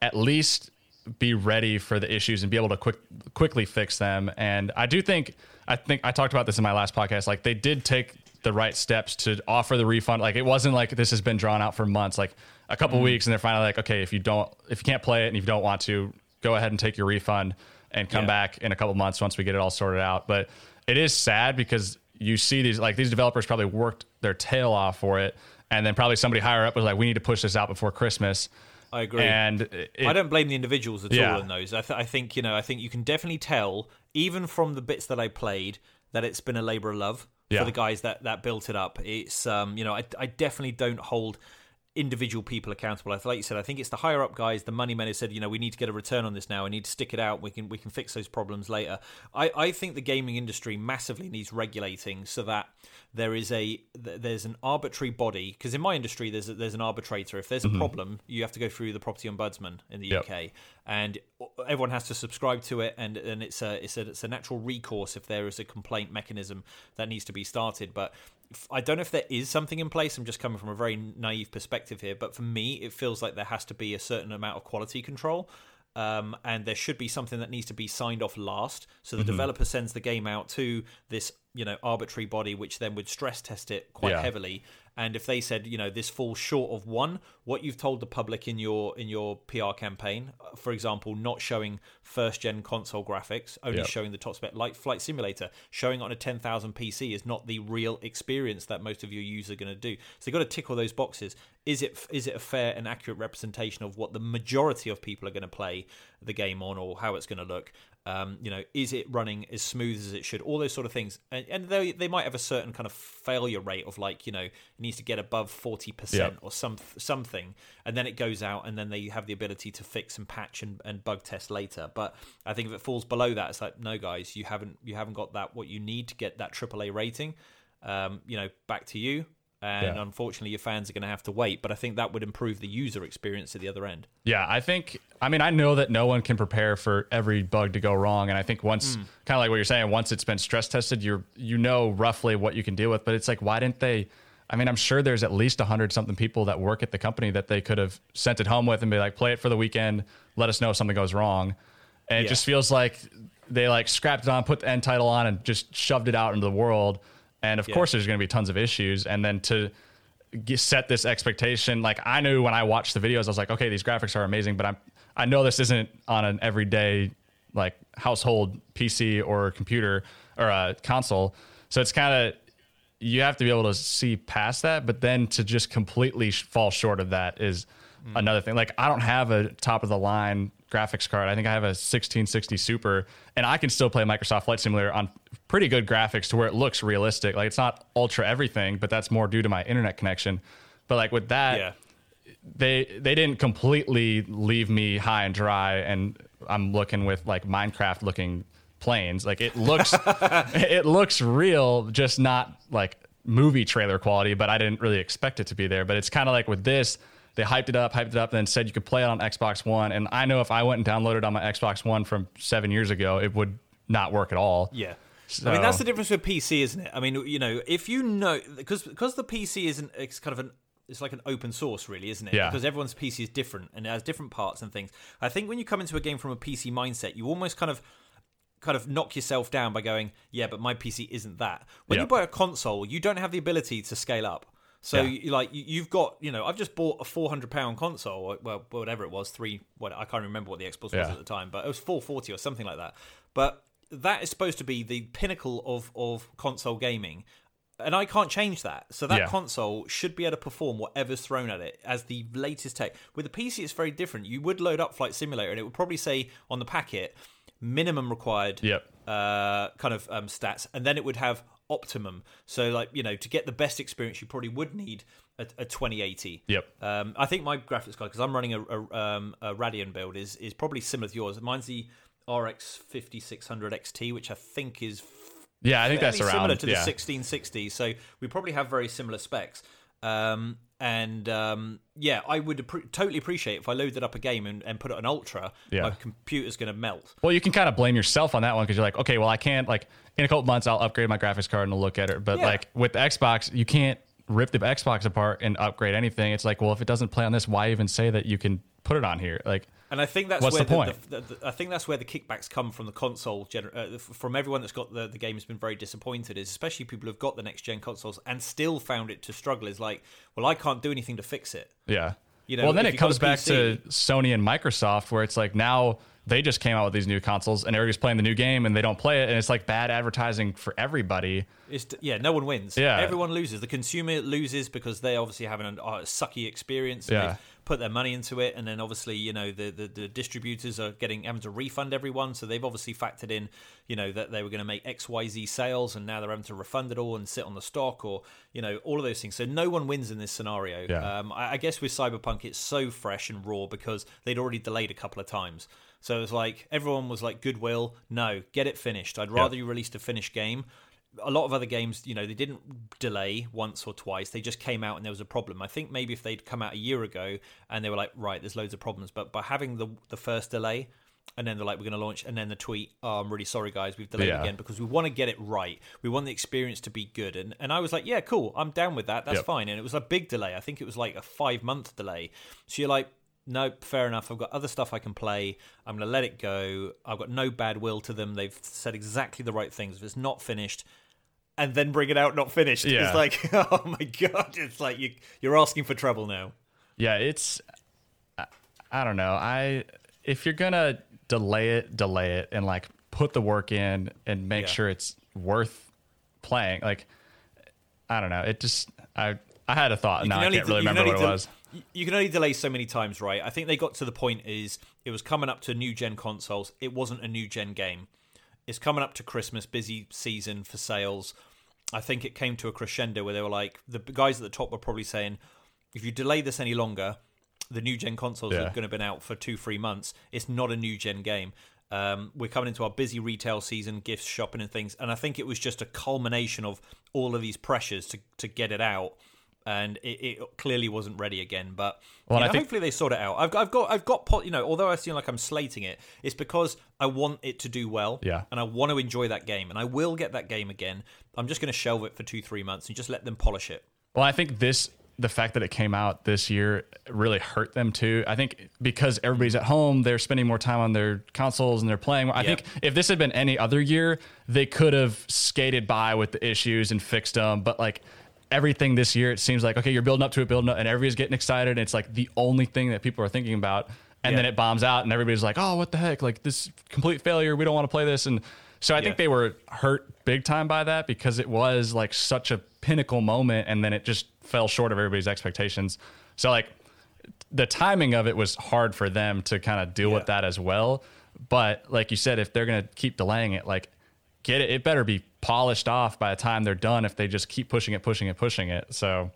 S2: at least be ready for the issues and be able to quick quickly fix them. And I do think I think I talked about this in my last podcast. Like they did take the right steps to offer the refund. Like it wasn't like this has been drawn out for months, like a couple mm. weeks, and they're finally like, okay, if you don't, if you can't play it and if you don't want to, go ahead and take your refund and come yeah. back in a couple months once we get it all sorted out. But it is sad because you see these like these developers probably worked their tail off for it, and then probably somebody higher up was like, we need to push this out before Christmas.
S1: I agree.
S2: And it,
S1: I don't blame the individuals at yeah. all in those. I, th- I, think you know. I think you can definitely tell, even from the bits that I played, that it's been a labor of love yeah. for the guys that that built it up. It's um, you know, I, I definitely don't hold individual people accountable. Like you said, I think it's the higher up guys, the money men who said, you know, we need to get a return on this now. We need to stick it out. We can we can fix those problems later. I, I think the gaming industry massively needs regulating so that there is a there's an arbitrary body because in my industry there's a, there's an arbitrator. If there's a mm-hmm. problem, you have to go through the property ombudsman in the yep. UK, and everyone has to subscribe to it, and and it's a it's a it's a natural recourse if there is a complaint mechanism that needs to be started. But I don't know if there is something in place. I'm just coming from a very naive perspective here, but for me, it feels like there has to be a certain amount of quality control. Um, and there should be something that needs to be signed off last. So the mm-hmm. developer sends the game out to this, you know, arbitrary body, which then would stress test it quite yeah. heavily, and if they said you know this falls short of one what you've told the public in your in your pr campaign uh, for example not showing first gen console graphics only yep. showing the top spec like flight simulator showing on a 10000 pc is not the real experience that most of your users are going to do. So you've got to tick all those boxes. Is it is it a fair and accurate representation of what the majority of people are going to play the game on or how it's going to look um, you know, is it running as smooth as it should? All those sort of things, and, and they they might have a certain kind of failure rate of like you know it needs to get above forty percent or some something, and then it goes out, and then they have the ability to fix and patch and, and bug test later. But I think if it falls below that, it's like no, guys, you haven't you haven't got that what you need to get that AAA rating. Um, you know, back to you and yeah. unfortunately your fans are going to have to wait but i think that would improve the user experience at the other end
S2: yeah i think i mean i know that no one can prepare for every bug to go wrong and i think once mm. kind of like what you're saying once it's been stress tested you're you know roughly what you can deal with but it's like why didn't they i mean i'm sure there's at least 100 something people that work at the company that they could have sent it home with and be like play it for the weekend let us know if something goes wrong and yeah. it just feels like they like scrapped it on put the end title on and just shoved it out into the world and of yeah. course there's going to be tons of issues and then to set this expectation like i knew when i watched the videos i was like okay these graphics are amazing but i'm i know this isn't on an everyday like household pc or computer or a console so it's kind of you have to be able to see past that but then to just completely fall short of that is mm. another thing like i don't have a top of the line graphics card. I think I have a 1660 Super, and I can still play Microsoft Flight Simulator on pretty good graphics to where it looks realistic. Like it's not ultra everything, but that's more due to my internet connection. But like with that, yeah. they they didn't completely leave me high and dry, and I'm looking with like Minecraft looking planes. Like it looks [laughs] it looks real, just not like movie trailer quality. But I didn't really expect it to be there. But it's kind of like with this they hyped it up, hyped it up, and then said you could play it on Xbox One. And I know if I went and downloaded on my Xbox One from seven years ago, it would not work at all.
S1: Yeah. So. I mean, that's the difference with PC, isn't it? I mean, you know, if you know, because because the PC isn't, it's kind of an, it's like an open source, really, isn't it?
S2: Yeah.
S1: Because everyone's PC is different and it has different parts and things. I think when you come into a game from a PC mindset, you almost kind of kind of knock yourself down by going, yeah, but my PC isn't that. When you buy a console, you don't have the ability to scale up. So yeah. you, like you've got you know I've just bought a four hundred pound console well whatever it was three what I can't remember what the Xbox yeah. was at the time but it was four forty or something like that but that is supposed to be the pinnacle of of console gaming and I can't change that so that yeah. console should be able to perform whatever's thrown at it as the latest tech with the PC it's very different you would load up Flight Simulator and it would probably say on the packet minimum required
S2: yep.
S1: uh, kind of um, stats and then it would have optimum. So, like you know, to get the best experience, you probably would need a, a 2080.
S2: Yep.
S1: Um, I think my graphics card, because I'm running a, a, um, a, Radeon build, is is probably similar to yours. Mine's the RX 5600 XT, which I think is
S2: yeah, I think that's
S1: similar
S2: around
S1: to
S2: yeah.
S1: the 1660. So we probably have very similar specs. Um, And um, yeah, I would totally appreciate if I loaded up a game and, and put it on ultra.
S2: Yeah.
S1: My computer's going to melt.
S2: Well, you can kind of blame yourself on that one because you're like, okay, well, I can't like in a couple months I'll upgrade my graphics card and I'll look at it. But
S1: Yeah.
S2: like with the Xbox, you can't rip the Xbox apart and upgrade anything. It's like, well, if it doesn't play on this, why even say that you can put it on here? Like,
S1: And I think that's
S2: What's
S1: where
S2: the point?
S1: The, the, I think that's where the kickbacks come from the console gener- uh, from everyone that's got the the game has been very disappointed. Is especially people who've got the next gen consoles and still found it to struggle. Is like, well, I can't do anything to fix it.
S2: yeah.
S1: You know,
S2: well, then it comes back to Sony and Microsoft, where it's like now they just came out with these new consoles and everybody's playing the new game and they don't play it, and it's like bad advertising for everybody.
S1: It's yeah, no one wins.
S2: Yeah.
S1: everyone loses. The consumer loses because they obviously having a, a sucky experience.
S2: Yeah.
S1: Put their money into it, and then obviously you know the, the the distributors are getting having to refund everyone. So they've obviously factored in you know that they were going to make X Y Z sales, and now they're having to refund it all and sit on the stock, or you know all of those things. So no one wins in this scenario.
S2: Yeah.
S1: Um, I, I guess with Cyberpunk, it's so fresh and raw because they'd already delayed a couple of times. So it was like everyone was like, "Goodwill, no, get it finished. I'd rather you released a finished game." A lot of other games, you know, they didn't delay once or twice. They just came out and there was a problem. I think maybe if they'd come out a year ago and they were like, right, there's loads of problems, but by having the the first delay and then they're like, we're going to launch, and then the tweet, oh, I'm really sorry, guys, we've delayed
S2: Yeah.
S1: again because we want to get it right. We want the experience to be good. And and I was like, yeah, cool, I'm down with that. That's
S2: Yep.
S1: fine. And it was a big delay. I think it was like a five month delay. So you're like, nope, fair enough. I've got other stuff I can play. I'm going to let it go. I've got no bad will to them. They've said exactly the right things. If it's not finished, and then bring it out not finished.
S2: Yeah.
S1: It's like, [laughs] oh my god, it's like you you're asking for trouble now.
S2: Yeah, it's I, I don't know. I if you're gonna delay it, delay it, and like put the work in and make
S1: Yeah.
S2: sure it's worth playing. Like I don't know. It just I I had a thought.
S1: You
S2: No, I can't
S1: de-
S2: really remember what
S1: only
S2: it was.
S1: You can only delay so many times, right? I think they got to the point is it was coming up to new gen consoles. It wasn't a new gen game. It's coming up to Christmas, busy season for sales. I think it came to a crescendo where they were like, the guys at the top were probably saying, if you delay this any longer, the new gen consoles
S2: Yeah.
S1: are going to been out for two, three months. It's not a new gen game. Um, we're coming into our busy retail season, gifts, shopping, and things. And I think it was just a culmination of all of these pressures to to get it out. And it, it clearly wasn't ready again, but
S2: Well,
S1: know,
S2: think-
S1: hopefully they sort it out. I've got, I've got, I've got, po- you know, although I seem like I'm slating it, it's because I want it to do well,
S2: Yeah.
S1: and I want to enjoy that game, and I will get that game again. I'm just going to shelve it for two, three months and just let them polish it.
S2: Well, I think this the fact that it came out this year really hurt them too. I think because everybody's at home, they're spending more time on their consoles and they're playing. I
S1: Yeah.
S2: think if this had been any other year, they could have skated by with the issues and fixed them. But like everything this year, it seems like okay, you're building up to it, building up, and everybody's getting excited. And it's like the only thing that people are thinking about, and
S1: Yeah.
S2: then it bombs out, and everybody's like, oh, what the heck? Like this complete failure. We don't want to play this. And so I think they were hurt big time by that because it was like such a pinnacle moment and then it just fell short of everybody's expectations. So like the timing of it was hard for them to kind of deal
S1: Yeah.
S2: with that as well. But like you said, if they're going to keep delaying it, like get it, it better be polished off by the time they're done if they just keep pushing it, pushing it, pushing it. So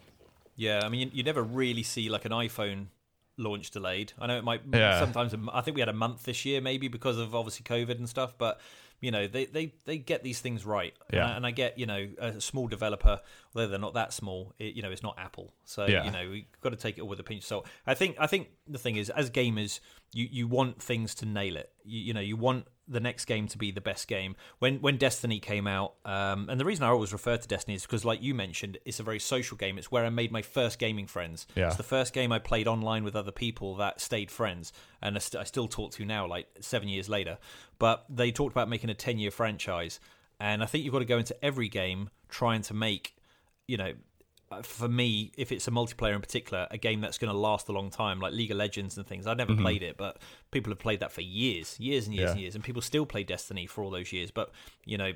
S1: Yeah, I mean, you, you never really see like an iPhone launch delayed. I know it might
S2: Yeah.
S1: sometimes. I think we had a month this year, maybe because of obviously COVID and stuff. But you know, they they, they get these things right.
S2: Yeah.
S1: And I, and I get you know a small developer, although they're not that small. It, you know, it's not Apple, so
S2: Yeah.
S1: you know we've got to take it all with a pinch of salt. I think I think the thing is, as gamers, you you want things to nail it. You, you know, you want the next game to be the best game. When when Destiny came out, um, and the reason I always refer to Destiny is because, like you mentioned, it's a very social game. It's where I made my first gaming friends.
S2: Yeah.
S1: It's the first game I played online with other people that stayed friends, and I, st- I still talk to now, like seven years later. But they talked about making a ten-year franchise, and I think you've got to go into every game trying to make, you know, for me, if it's a multiplayer in particular, a game that's going to last a long time, like League of Legends and things. I've never played it, but people have played that for years, years and years
S2: Yeah.
S1: and years, and people still play Destiny for all those years. But you know,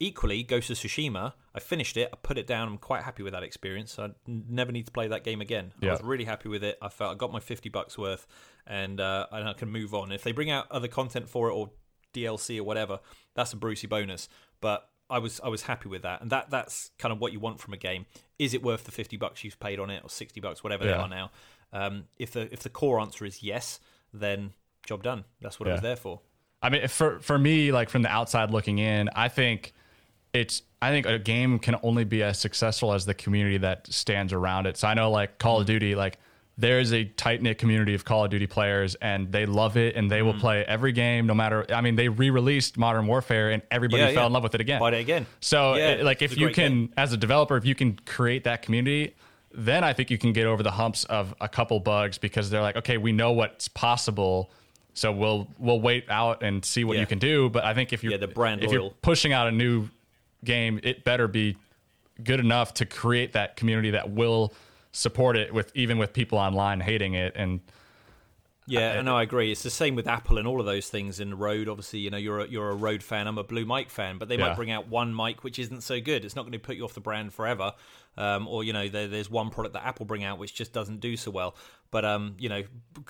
S1: equally, Ghost of Tsushima, I finished it, I put it down. I'm quite happy with that experience. I never need to play that game again. I was really happy with it. I felt I got my fifty bucks worth, and uh, and I can move on. If they bring out other content for it or DLC or whatever, that's a Brucey bonus. But I was I was happy with that, and that that's kind of what you want from a game. Is it worth the fifty bucks you've paid on it, or sixty bucks, whatever they are now? Um, if the if the core answer is yes, then job done. That's what it was there for.
S2: I mean, for for me, like from the outside looking in, I think it's I think a game can only be as successful as the community that stands around it. So I know like Call of Duty, like there's a tight knit community of Call of Duty players and they love it and they will mm. play every game no matter I mean they re-released Modern Warfare and everybody
S1: Yeah,
S2: fell
S1: yeah.
S2: in love with it again.
S1: Bought it again.
S2: So
S1: Yeah,
S2: it- like if you can
S1: game.
S2: as a developer if you can create that community then I think you can get over the humps of a couple bugs because they're like okay we know what's possible so we'll we'll wait out and see what you can do but I think if you
S1: Yeah, the brand
S2: if you're pushing out a new game it better be good enough to create that community that will support it with even with people online hating it and
S1: Yeah, no, I agree. It's the same with Apple and all of those things in the road. Obviously, you know, you're a, you're a Rode fan. I'm a blue mic fan, but they
S2: Yeah.
S1: might bring out one mic which isn't so good. It's not going to put you off the brand forever. Um, or you know, there, there's one product that Apple bring out which just doesn't do so well. But um, you know,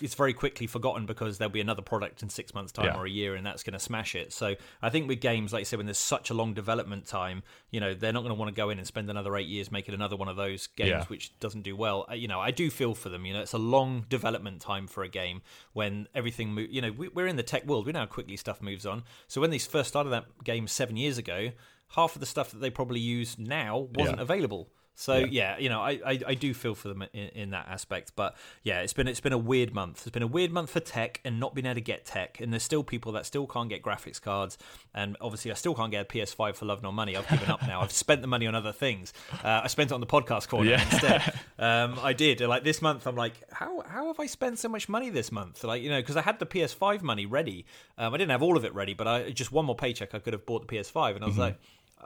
S1: it's very quickly forgotten because there'll be another product in six months' time
S2: Yeah.
S1: or a year, and that's going to smash it. So I think with games, like you said, when there's such a long development time, you know, they're not going to want to go in and spend another eight years making another one of those games
S2: Yeah.
S1: which doesn't do well. You know, I do feel for them. You know, it's a long development time for a game when everything, mo- you know, we, we're in the tech world. We know how quickly stuff moves on. So when they first started that game seven years ago, half of the stuff that they probably use now wasn't
S2: Yeah.
S1: available. So yeah. you know, I, I, I do feel for them in, in that aspect. But yeah, it's been it's been a weird month. It's been a weird month for tech and not being able to get tech. And there's still people that still can't get graphics cards. And obviously, I still can't get a PS5 for love nor money. I've given up now. I've spent the money on other things. Uh, I spent it on the podcast corner
S2: Yeah.
S1: instead. [laughs] Um, I did. Like this month, I'm like, how how have I spent so much money this month? Like you know, because I had the PS5 money ready. Um, I didn't have all of it ready, but I just one more paycheck, I could have bought the PS5. And I was like,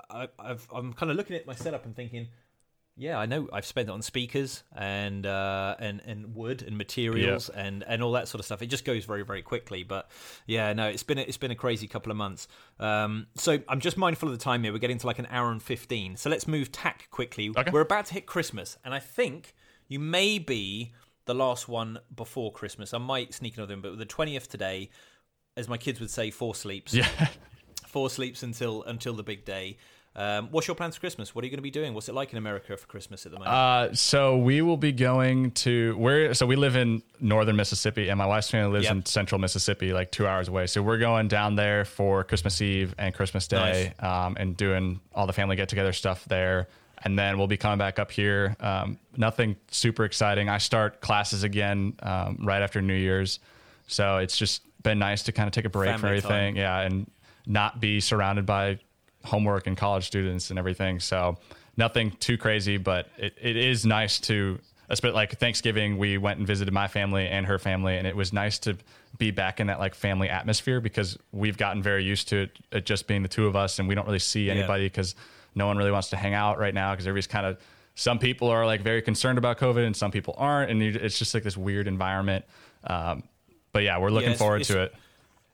S1: I, I've, I'm kind of looking at my setup and thinking. Yeah, I know. I've spent it on speakers and uh, and and wood and materials and, and all that sort of stuff. It just goes very very quickly. But yeah, no, it's been a, it's been a crazy couple of months. Um, so I'm just mindful of the time here. We're getting to like an hour and fifteen. So let's move tack quickly.
S2: Okay.
S1: We're about to hit Christmas, and I think you may be the last one before Christmas. I might sneak another in, but the twentieth today, as my kids would say, four sleeps.
S2: yeah [laughs]
S1: Four sleeps until until the big day. Um, what's your plans for Christmas? What are you going to be doing? What's it like in America for Christmas at the moment?
S2: Uh, so we will be going to where? So we live in northern Mississippi, and my wife's family lives
S1: Yep.
S2: in central Mississippi, like two hours away. So we're going down there for Christmas Eve and Christmas Day, um, and doing all the family get together stuff there. And then we'll be coming back up here. Um, nothing super exciting. I start classes again um, right after New Year's, so it's just been nice to kind of take a break from
S1: Family time.
S2: everything. Yeah, and not be surrounded by homework and college students and everything. So nothing too crazy, but it, it is nice to, especially like Thanksgiving, we went and visited my family and her family, and it was nice to be back in that like family atmosphere because we've gotten very used to it, it just being the two of us, and we don't really see anybody because no one really wants to hang out right now because everybody's kind of. Some people are like very concerned about COVID, and some people aren't, and it's just like this weird environment. Um, but yeah, we're looking
S1: it's-
S2: forward to it.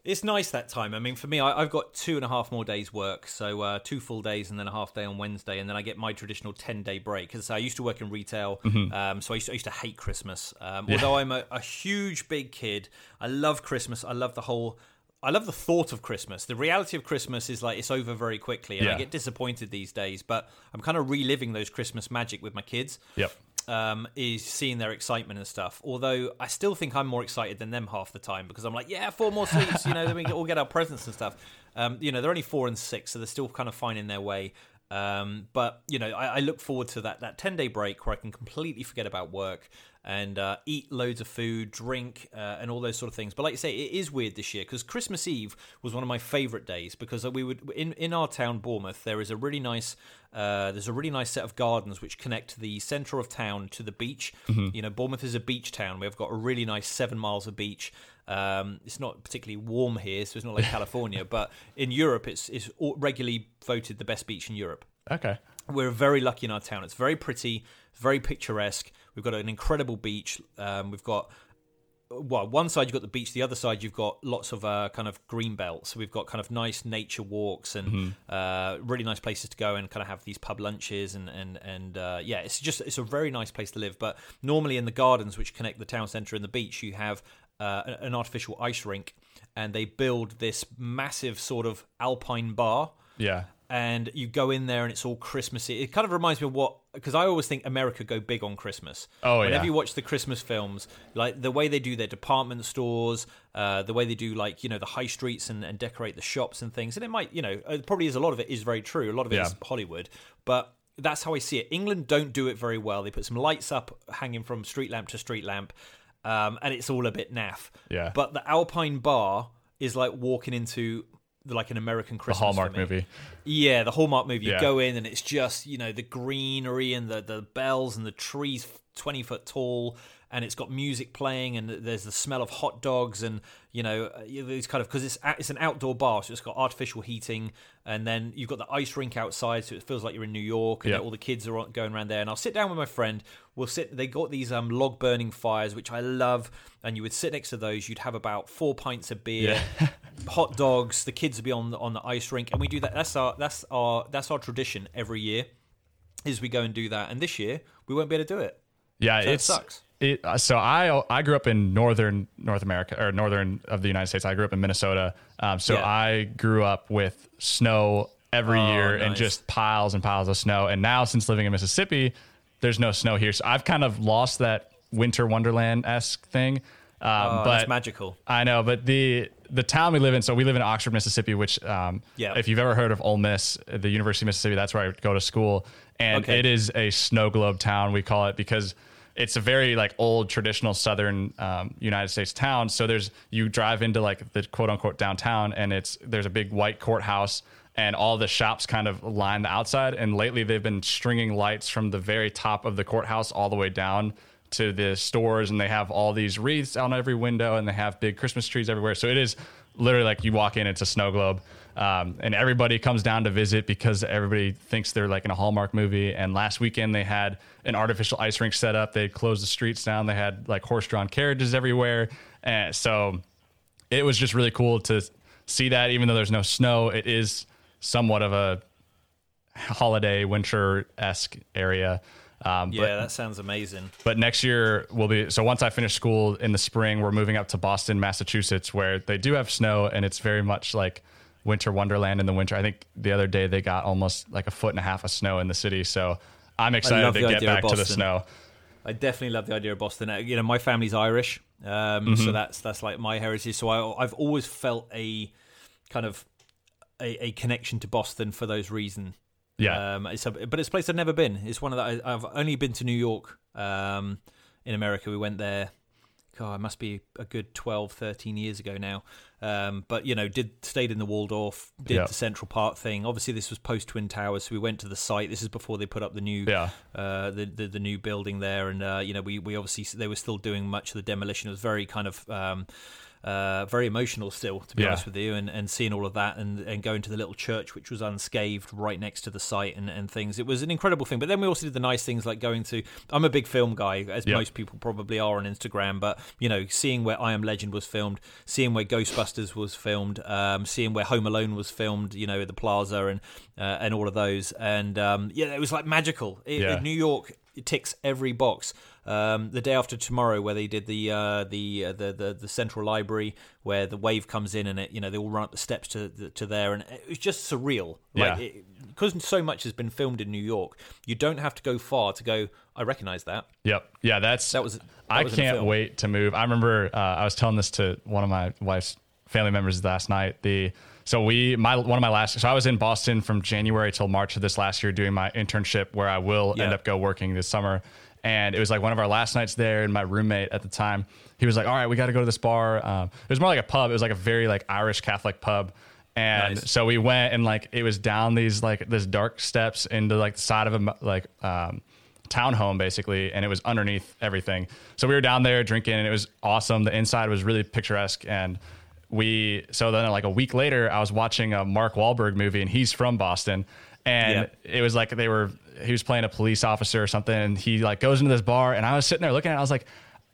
S1: It's nice that time. I mean, for me, I, I've got two and a half more days' work, so uh, two full days and then a half day on Wednesday, and then I get my traditional ten day break. Because I used to work in retail, um, so I used, to, I used to hate Christmas. Um, Although I'm a, a huge big kid, I love Christmas. I love the whole. I love the thought of Christmas. The reality of Christmas is like it's over very quickly, and I get disappointed these days. But I'm kind of reliving those Christmas magic with my kids
S2: Yep.
S1: Um, is seeing their excitement and stuff. Although I still think I'm more excited than them half the time because I'm like, yeah, four more seats, you know, then we all get our presents and stuff. Um, you know, they're only four and six, so they're still kind of finding their way. Um, but you know, I, I look forward to that that ten day break where I can completely forget about work and uh, eat loads of food, drink, uh, and all those sort of things. But like you say, it is weird this year because Christmas Eve was one of my favourite days because we would in in our town Bournemouth there is a really nice uh, there's a really nice set of gardens which connect the centre of town to the beach. You know, Bournemouth is a beach town. We've got a really nice seven miles of beach. Um, it's not particularly warm here, so it's not like [laughs] California, but in Europe, it's it's regularly voted the best beach in Europe.
S2: Okay.
S1: We're very lucky in our town. It's very pretty, very picturesque. We've got an incredible beach. Um, we've got well, one side you've got the beach, the other side you've got lots of uh, kind of green belts. So we've got kind of nice nature walks and uh, really nice places to go and kind of have these pub lunches and and and uh, yeah, it's just it's a very nice place to live. But normally in the gardens which connect the town centre and the beach, you have uh, an artificial ice rink, and they build this massive sort of alpine bar
S2: Yeah.
S1: and you go in there and it's all Christmassy. It kind of reminds me of what because I always think America go big on Christmas.
S2: Oh,
S1: Whenever
S2: yeah.
S1: you watch the Christmas films, like the way they do their department stores, uh, the way they do like you know the high streets and, and decorate the shops and things, and it might you know it probably is a lot of it is very true. A lot of it is
S2: Yeah.
S1: Hollywood, but that's how I see it. England don't do it very well. They put some lights up hanging from street lamp to street lamp, um, and it's all a bit naff.
S2: Yeah.
S1: But the Alpine Bar is like walking into like an American
S2: The
S1: Christmas
S2: Hallmark
S1: for me.
S2: movie.
S1: Yeah, the Hallmark movie. You go in and it's just you know the greenery and the the bells and the trees twenty foot tall, and it's got music playing and there's the smell of hot dogs and you know uh, these kind of because it's it's an outdoor bar, so it's got artificial heating, and then you've got the ice rink outside, so it feels like you're in New York, and
S2: Yeah.
S1: all the kids are going around there. And I'll sit down with my friend. We'll sit. They got these um log burning fires, which I love, and you would sit next to those. You'd have about four pints of beer [laughs] hot dogs. The kids would be on the, on the ice rink, and we do that. That's our that's our that's our tradition every year. Is we go and do that, and this year we won't be able to do it.
S2: Yeah,
S1: So it sucks.
S2: It, uh, so I I grew up in northern North America or northern of the United States. I grew up in Minnesota. Um, so
S1: Yeah.
S2: I grew up with snow every
S1: Oh,
S2: year and just piles and piles of snow. And now since living in Mississippi, there's no snow here. So I've kind of lost that winter wonderland esque thing. Um,
S1: Oh,
S2: but
S1: that's magical.
S2: I know, but the the town we live in, so we live in Oxford, Mississippi, which um,
S1: Yeah.
S2: if you've ever heard of Ole Miss, the University of Mississippi, that's where I go to school, and
S1: Okay.
S2: it is a snow globe town. We call it because it's a very like old traditional southern um, United States town. So there's you drive into like the quote unquote downtown, and it's there's a big white courthouse. And all the shops kind of line the outside. And lately, they've been stringing lights from the very top of the courthouse all the way down to the stores and they have all these wreaths on every window and they have big Christmas trees everywhere. So it is literally like you walk in, it's a snow globe. Um, and everybody comes down to visit because everybody thinks they're like in a Hallmark movie. And last weekend they had an artificial ice rink set up. They closed the streets down. They had like horse drawn carriages everywhere. And so it was just really cool to see that even though there's no snow, it is somewhat of a holiday winter esque area. Um,
S1: Yeah,
S2: but
S1: that sounds amazing.
S2: but next year will be so once I finish school in the spring, we're moving up to Boston, Massachusetts, where they do have snow and it's very much like winter wonderland in the winter. I think the other day they got almost like a foot and a half of snow in the city. So I'm excited to get back to the snow.
S1: I definitely love the idea of Boston. Uh, You know, my family's Irish, um,
S2: Mm-hmm.
S1: so that's that's like my heritage. So I, I've always felt a kind of a, a connection to Boston for those reasons.
S2: Yeah.
S1: Um, it's a, but it's a place I've never been. It's one of the. I, I've only been to New York. Um, in America, we went there. God, it must be a good 12, 13 years ago now. Um, but you know, did stayed in the Waldorf, did
S2: Yeah.
S1: the Central Park thing. Obviously, this was post Twin Towers, so we went to the site. This is before they put up the new,
S2: Yeah.
S1: uh, the, the the new building there, and uh, you know, we we obviously they were still doing much of the demolition. It was very kind of. Um, uh, very emotional still, to be
S2: Yeah.
S1: honest with you, and, and seeing all of that and, and going to the little church which was unscathed right next to the site and, and things. It was an incredible thing. But then we also did the nice things like going to. I'm a big film guy, as
S2: Yep.
S1: most people probably are on Instagram. But you know, seeing where I Am Legend was filmed, seeing where Ghostbusters was filmed, um, seeing where Home Alone was filmed, you know, at the Plaza and uh, and all of those, and um, yeah, it was like magical. It,
S2: Yeah.
S1: New York it ticks every box. Um, the day after tomorrow, where they did the uh, the, uh, the the the central library, where the wave comes in and it, you know, they all run up the steps to to there, and it was just surreal. Like
S2: Yeah.
S1: because so much has been filmed in New York, you don't have to go far to go. I recognize that.
S2: Yep. Yeah, that's
S1: That was- that
S2: I
S1: was
S2: can't wait to move. I remember uh, I was telling this to one of my wife's family members last night. The so we my one of my last so I was in Boston from January till March of this last year doing my internship where I will end up go working this summer. And it was like one of our last nights there, and my roommate at the time, he was like, "All right, we got to go to this bar." Um, it was more like a pub. It was like a very like Irish Catholic pub, and
S1: Nice.
S2: so we went and like it was down these like this dark steps into like the side of a like um townhome basically and it was underneath everything so we were down there drinking and it was awesome the inside was really picturesque and we so then like a week later i was watching a mark Wahlberg movie and he's from boston. And it was like they were he was playing a police officer or something and he like goes into this bar and i was sitting there looking at it i was like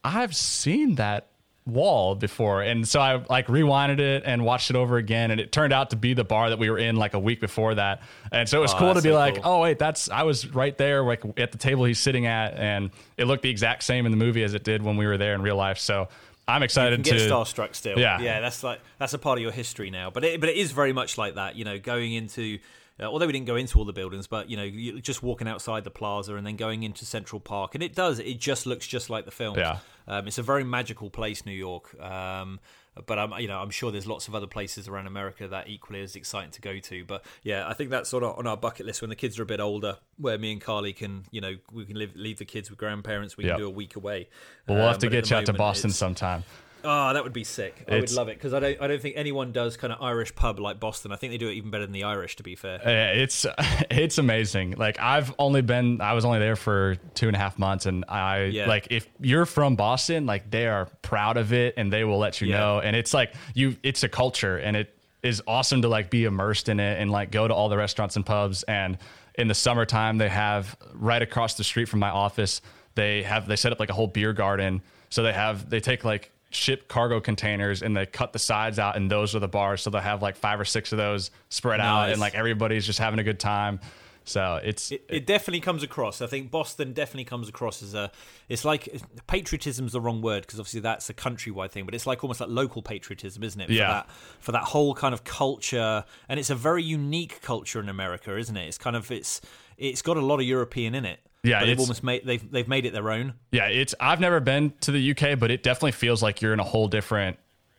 S2: i've seen that wall before. And so i like rewinded it and watched it over again and it turned out to be the bar that we were in like a week before that. And so it was
S1: Oh,
S2: cool to be
S1: so
S2: like
S1: cool.
S2: oh wait that's i was right there like at the table he's sitting at and it looked the exact same in the movie as it did when we were there in real life. So I'm excited
S1: get
S2: to get
S1: starstruck still.
S2: Yeah.
S1: yeah, that's like that's a part of your history now. But it, but it is very much like that. You know, going into uh, although we didn't go into all the buildings, but you know, you, just walking outside the plaza and then going into Central Park, and it does. It just looks just like the film.
S2: Yeah.
S1: Um, it's a very magical place, New York. Um, but I'm, you know, I'm sure there's lots of other places around America that equally is exciting to go to. But yeah, I think that's sort of on our bucket list when the kids are a bit older, where me and Carly can, you know, we can live, leave the kids with grandparents. We
S2: Yep.
S1: can do a week away.
S2: But we'll
S1: Um,
S2: have to get you out to Boston sometime.
S1: Oh, that would be sick. I would love it because I don't. I don't think anyone does kind of Irish pub like Boston. I think they do it even better than the Irish. To be fair.
S2: Uh, It's [laughs] it's amazing. Like I've only been I was only there for two and a half months, and I
S1: Yeah.
S2: like if you're from Boston, like they are proud of it, and they will let you
S1: Yeah.
S2: know. And it's like you, it's a culture, and it is awesome to like be immersed in it and like go to all the restaurants and pubs. And in the summertime, they have right across the street from my office, they have they set up like a whole beer garden. So they have they take like ship cargo containers and they cut the sides out and those are the bars so they'll have like five or six of those spread out and like everybody's just having a good time so it's
S1: It, it definitely comes across. I think Boston definitely comes across as a. It's like patriotism's the wrong word because obviously that's a countrywide thing, but it's like almost like local patriotism, isn't it? For
S2: Yeah.
S1: That, for that whole kind of culture, and it's a very unique culture in America, isn't it? It's kind of it's it's got a lot of European in it.
S2: Yeah,
S1: but they've almost made they've they've made it their own.
S2: yeah it's i've never been to the uk but it definitely feels like you're in a whole different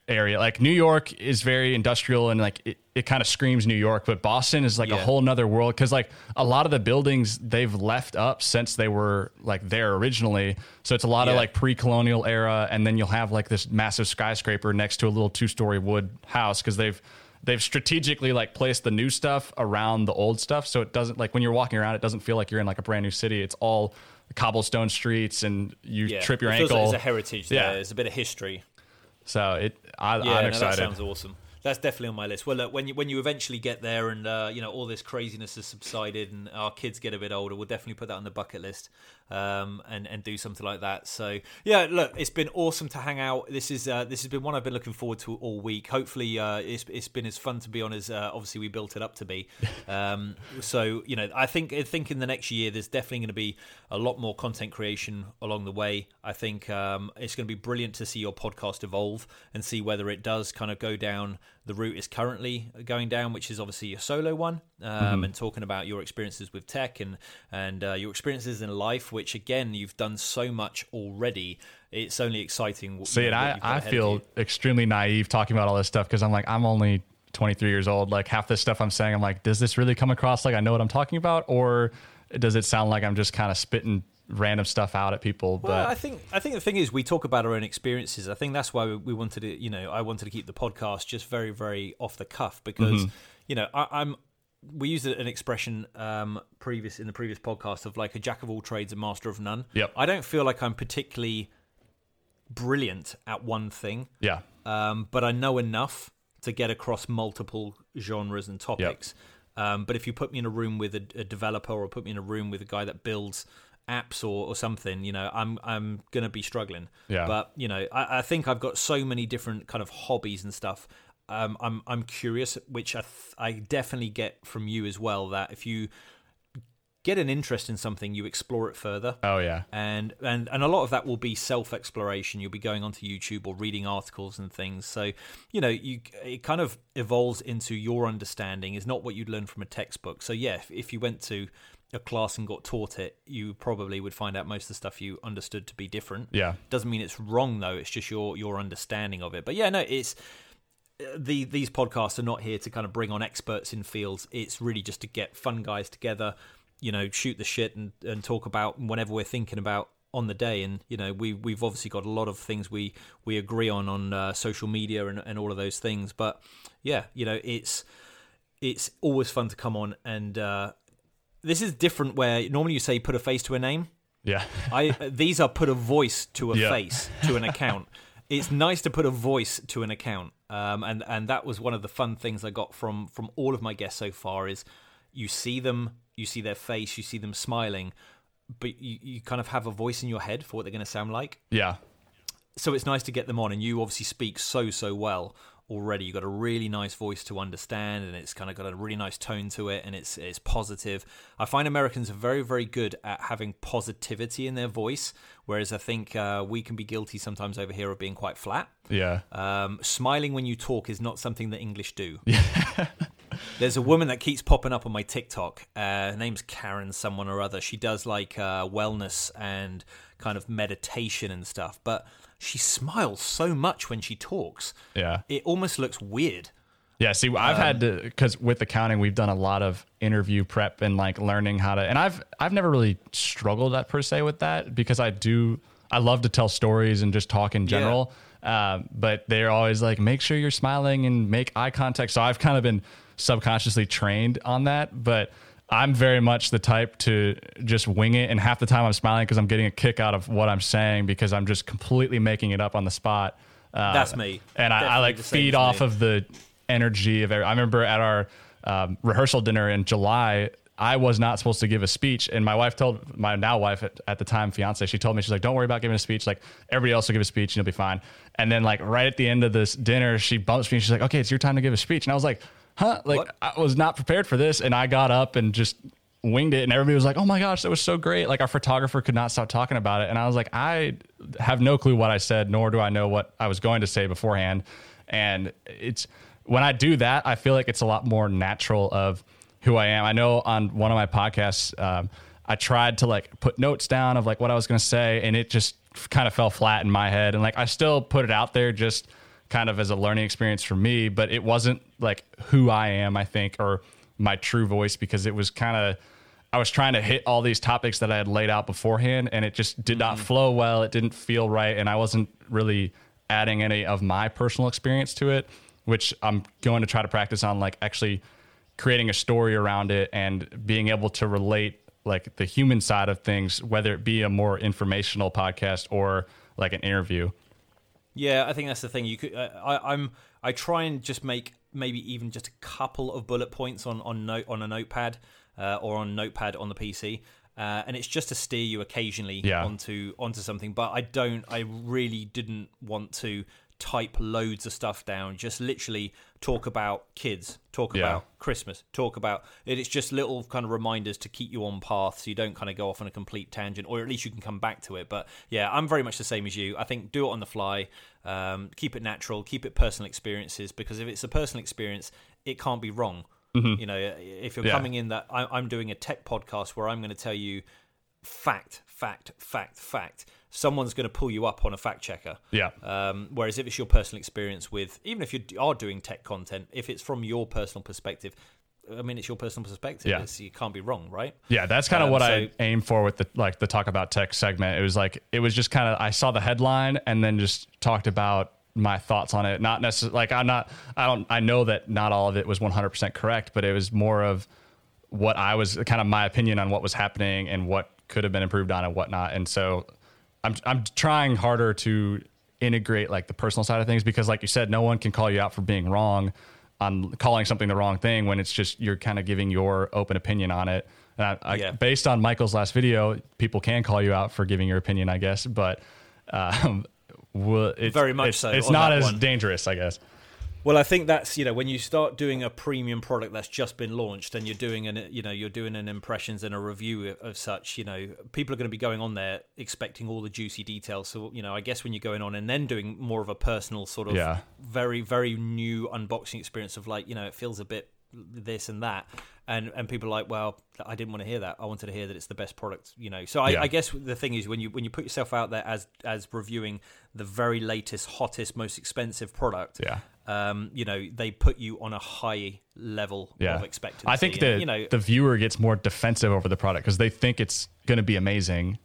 S2: area. Like new york is very industrial and like it, it kind of screams new york but boston is like a whole nother world because like a lot of the buildings they've left up since they were like there originally. So it's a lot of like pre-colonial era and then you'll have like this massive skyscraper next to a little two-story wood house because they've they've strategically like placed the new stuff around the old stuff so it doesn't like when you're walking around it doesn't feel like you're in like a brand new city it's all cobblestone streets and you
S1: Yeah,
S2: trip your
S1: it
S2: ankle
S1: Like there's a heritage there.
S2: Yeah.
S1: There's a bit of history.
S2: so it, I,
S1: Yeah,
S2: I'm
S1: no, that sounds awesome. That's definitely on my list. Well, look, when you when you eventually get there and uh, you know all this craziness has subsided and our kids get a bit older, we'll definitely put that on the bucket list um, and and do something like that. So yeah, look, it's been awesome to hang out. This is uh, this has been one I've been looking forward to all week. Hopefully, uh, it's it's been as fun to be on as uh, obviously we built it up to be. [laughs] Um, so you know, I think I think in the next year there's definitely going to be a lot more content creation along the way. I think um, it's going to be brilliant to see your podcast evolve and see whether it does kind of go down the route is currently going down, which is obviously your solo one, um, and talking about your experiences with tech and and uh, your experiences in life, which again you've done so much already. It's only exciting. what-
S2: See,
S1: you
S2: and
S1: know, what
S2: I, I feel extremely naive talking about all this stuff because I'm like, I'm only 23 years old. Like half this stuff I'm saying, I'm like, does this really come across like I know what I'm talking about, or does it sound like I'm just kind of spitting random stuff out at people?
S1: Well,
S2: but
S1: I think I think the thing is we talk about our own experiences. I think that's why we, wanted to, you know, I wanted to keep the podcast just very, very off the cuff because,
S2: Mm-hmm.
S1: you know, I, I'm. We used an expression um, previous in the previous podcast of like a jack of all trades, a master of none.
S2: Yep.
S1: I don't feel like I'm particularly brilliant at one thing,
S2: yeah,
S1: um, but I know enough to get across multiple genres and topics. Um, but if you put me in a room with a, a developer or put me in a room with a guy that builds apps or, or something, you know, I'm I'm gonna be struggling.
S2: Yeah.
S1: But you know, I, I think I've got so many different kind of hobbies and stuff. Um, I'm I'm curious, which I th- I definitely get from you as well. That if you get an interest in something, you explore it further
S2: oh yeah,
S1: and and and a lot of that will be self exploration. You'll be going onto YouTube or reading articles and things. So you know, you it kind of evolves into your understanding is not what you'd learn from a textbook. So yeah, if, if you went to a class and got taught it, you probably would find out most of the stuff you understood to be different.
S2: yeah.
S1: Doesn't mean it's wrong though. It's just your your understanding of it. But yeah, no, it's the these podcasts are not here to kind of bring on experts in fields. It's really just to get fun guys together, you know, shoot the shit and, and talk about whatever we're thinking about on the day. And you know, we we've obviously got a lot of things we we agree on on uh, social media and, and all of those things. But yeah, you know, it's it's always fun to come on and. uh this is different where normally you say put a face to a name
S2: Yeah,
S1: I these are put a voice to a
S2: Yeah.
S1: face to an account. it's nice to put a voice to an account, um, and and that was one of the fun things I got from from all of my guests so far. Is you see them, you see their face, you see them smiling, but you, you kind of have a voice in your head for what they're going to sound like
S2: yeah,
S1: so it's nice to get them on and you obviously speak so so well already. You've got a really nice voice to understand, and it's kind of got a really nice tone to it, and it's it's positive. I find Americans are very very good at having positivity in their voice, whereas I think uh, we can be guilty sometimes over here of being quite flat.
S2: Yeah.
S1: Um, smiling when you talk is not something that English do. [laughs] There's a woman that keeps popping up on my TikTok. Uh, her name's Karen, someone or other. She does like uh, wellness and kind of meditation and stuff, but she smiles so much when she talks.
S2: Yeah.
S1: It almost looks weird.
S2: Yeah, see, I've had to because with accounting, we've done a lot of interview prep and like learning how to. And I've I've never really struggled at per se with that because I do I love to tell stories and just talk in general. Um, but they're always like, make sure you're smiling and make eye contact. So I've kind of been subconsciously trained on that. But I'm very much the type to just wing it, and half the time I'm smiling because I'm getting a kick out of what I'm saying because I'm just completely making it up on the spot. Uh,
S1: That's me.
S2: and I, I like feed off
S1: me.
S2: of the energy of every, I remember at our um, rehearsal dinner in July, I was not supposed to give a speech, and my wife told my now wife at, at the time fiance, she told me she's like, "Don't worry about giving a speech. Like everybody else will give a speech, and you'll be fine." And then like right at the end of this dinner, she bumps me, and she's like, "Okay, it's your time to give a speech," and I was like, "Huh?" Like
S1: What?
S2: I was not prepared for this, and I got up and just winged it and everybody was like oh my gosh that was so great like our photographer could not stop talking about it and i was like i have no clue what i said nor do i know what i was going to say beforehand and it's when i do that i feel like it's a lot more natural of who i am i know on one of my podcasts um, i tried to like put notes down of like what i was going to say and it just kind of fell flat in my head and like i still put it out there just kind of as a learning experience for me but it wasn't like who i am i think or my true voice because it was kind of I was trying to hit all these topics that I had laid out beforehand, and it just did not mm-hmm. flow well. It didn't feel right, and I wasn't really adding any of my personal experience to it, which I'm going to try to practice on, like actually creating a story around it and being able to relate like the human side of things, whether it be a more informational podcast or like an interview.
S1: Yeah, I think that's the thing. You could, uh, I, I'm, I try and just make maybe even just a couple of bullet points on on note on a notepad uh, or on notepad on the PC, uh, and it's just to steer you occasionally
S2: Yeah.
S1: onto onto something. But I don't. I really didn't want to type loads of stuff down. Just literally talk about kids, talk
S2: Yeah.
S1: about Christmas, talk about it. It's just little kind of reminders to keep you on path, so you don't kind of go off on a complete tangent, or at least you can come back to it. But yeah, I'm very much the same as you. I think do it on the fly, um, keep it natural, keep it personal experiences, because if it's a personal experience, it can't be wrong. You know, if you're
S2: Yeah.
S1: coming in that I, I'm doing a tech podcast where I'm going to tell you fact, fact, fact, fact. Someone's going to pull you up on a fact checker.
S2: Yeah.
S1: Um, whereas if it's your personal experience with, even if you are doing tech content, if it's from your personal perspective, I mean, it's your personal perspective.
S2: Yeah.
S1: It's, you can't be wrong, right?
S2: Yeah, that's kind of
S1: Um,
S2: what
S1: so-
S2: I aim for with the like the talk about tech segment. It was like it was just kind of I saw the headline and then just talked about my thoughts on it. Not necessarily like I'm not I don't I know that not all of it was 100% correct, but it was more of what I was kind of my opinion on what was happening and what could have been improved on and whatnot. And so I'm I'm trying harder to integrate like the personal side of things because like you said, no one can call you out for being wrong on calling something the wrong thing when it's just you're kind of giving your open opinion on it. And I, I,
S1: Yeah.
S2: based on Michael's last video, people can call you out for giving your opinion, I guess, but um, well, it's,
S1: Very much
S2: it's,
S1: so
S2: It's not as
S1: one.
S2: dangerous, I guess.
S1: Well, I think that's you know when you start doing a premium product that's just been launched and you're doing an you know you're doing an impressions and a review of such you know people are going to be going on there expecting all the juicy details. So you know I guess when you're going on and then doing more of a personal sort of
S2: Yeah.
S1: very very new unboxing experience of like you know it feels a bit this and that and and people are like well I didn't want to hear that I wanted to hear that it's the best product you know so I,
S2: Yeah.
S1: I guess the thing is when you when you put yourself out there as as reviewing the very latest hottest most expensive product
S2: Yeah.
S1: Um, you know, they put you on a high level
S2: Yeah.
S1: of expectancy.
S2: I think
S1: And,
S2: the
S1: you know,
S2: the viewer gets more defensive over the product because they think it's going to be amazing.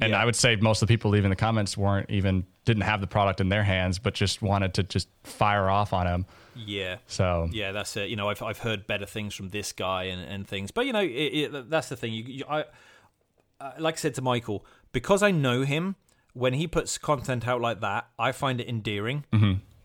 S2: And
S1: Yeah.
S2: I would say most of the people leaving the comments weren't even didn't have the product in their hands, but just wanted to just fire off on him.
S1: yeah,
S2: So
S1: yeah, that's it. You know, I've I've heard better things from this guy and, and things, but you know, it, it, that's the thing. You, you I uh, like I said to Michael, because I know him. When he puts content out like that, I find it endearing.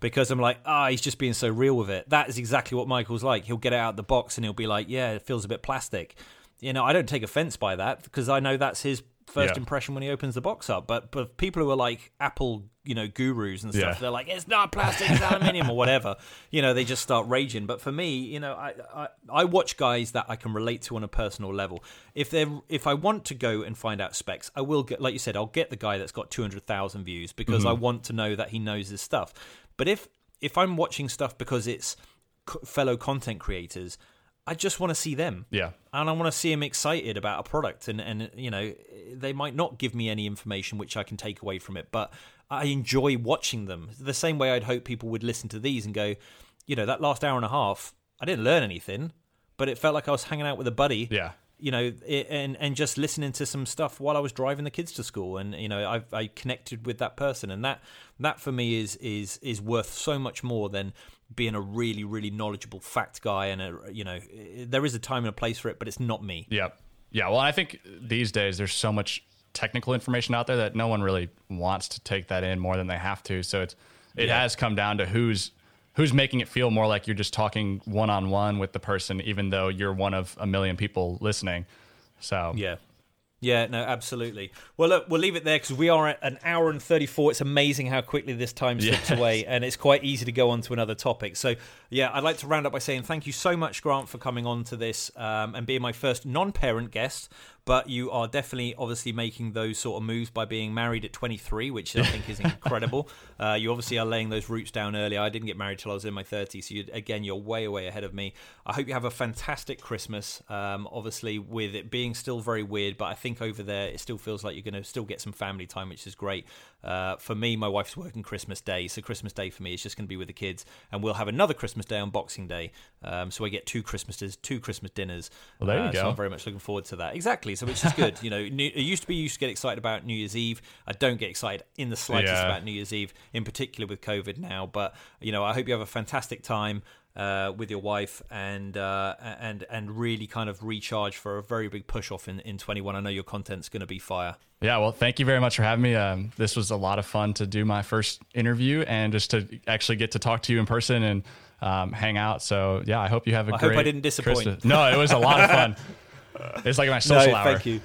S1: Because I'm like, ah, he's just being so real with it. That is exactly what Michael's like. He'll get it out of the box and he'll be like, yeah, it feels a bit plastic. You know, I don't take offense by that because I know that's his first
S2: Yeah.
S1: impression when he opens the box up. But but people who are like Apple, you know, gurus and stuff,
S2: Yeah.
S1: they're like, it's not plastic, it's aluminium or whatever. [laughs] You know, they just start raging. But for me, you know, I, I I watch guys that I can relate to on a personal level. If they're if I want to go and find out specs, I will get like you said, I'll get the guy that's got two hundred thousand views because I want to know that he knows his stuff. But if if I'm watching stuff because it's fellow content creators, I just want to see them
S2: Yeah.
S1: and I want to see them excited about a product. And and you know, they might not give me any information which I can take away from it, but I enjoy watching them. The same way I'd hope people would listen to these and go, you know, that last hour and a half, I didn't learn anything, but it felt like I was hanging out with a buddy.
S2: Yeah.
S1: You know, it, and and just listening to some stuff while I was driving the kids to school, and you know, I I connected with that person, and that that for me is is is worth so much more than being a really really knowledgeable fact guy, and a you know, there is a time and a place for it, but it's not me.
S2: Yeah, Yeah. Well, I think these days there's so much technical information out there that no one really wants to take that in more than they have to. So it's it
S1: Yeah.
S2: has come down to who's who's making it feel more like you're just talking one on one with the person, even though you're one of a million people listening. So
S1: Yeah. Yeah, no, absolutely. Well, look, we'll leave it there because we are at an hour and 34. It's amazing how quickly this time slips
S2: Yes.
S1: away, and it's quite easy to go on to another topic. So, yeah, I'd like to round up by saying thank you so much, Grant, for coming on to this um, and being my first non parent guest. But you are definitely, obviously, making those sort of moves by being married at 23, which I think is [laughs] incredible. uh, you obviously are laying those roots down early. I didn't get married till I was in my 30s. So, you, again, you're way, way ahead of me. I hope you have a fantastic Christmas. Um, obviously, with it being still very weird, but I think over there it still feels like you're going to still get some family time, which is great. Uh, for me, my wife's working Christmas Day, so Christmas Day for me is just going to be with the kids, and we'll have another Christmas Day on Boxing Day. Um, so I get two Christmases, two Christmas dinners.
S2: Well, there you
S1: Uh, So
S2: go.
S1: I'm very much looking forward to that. Exactly. So which is good. you know, new, it used to be you used to get excited about New Year's Eve. I don't get excited in the slightest
S2: Yeah.
S1: about New Year's Eve, in particular with COVID now. But you know, I hope you have a fantastic time uh, with your wife and uh, and and really kind of recharge for a very big push off in in 21. I know your content's going to be fire.
S2: Yeah, well, thank you very much for having me. Um, this was a lot of fun to do my first interview and just to actually get to talk to you in person and um, hang out. So yeah, I hope you have a
S1: I
S2: great.
S1: I hope I didn't disappoint.
S2: Christmas. No, it was a lot of fun. [laughs] It's like my social
S1: no,
S2: hour.
S1: thank you.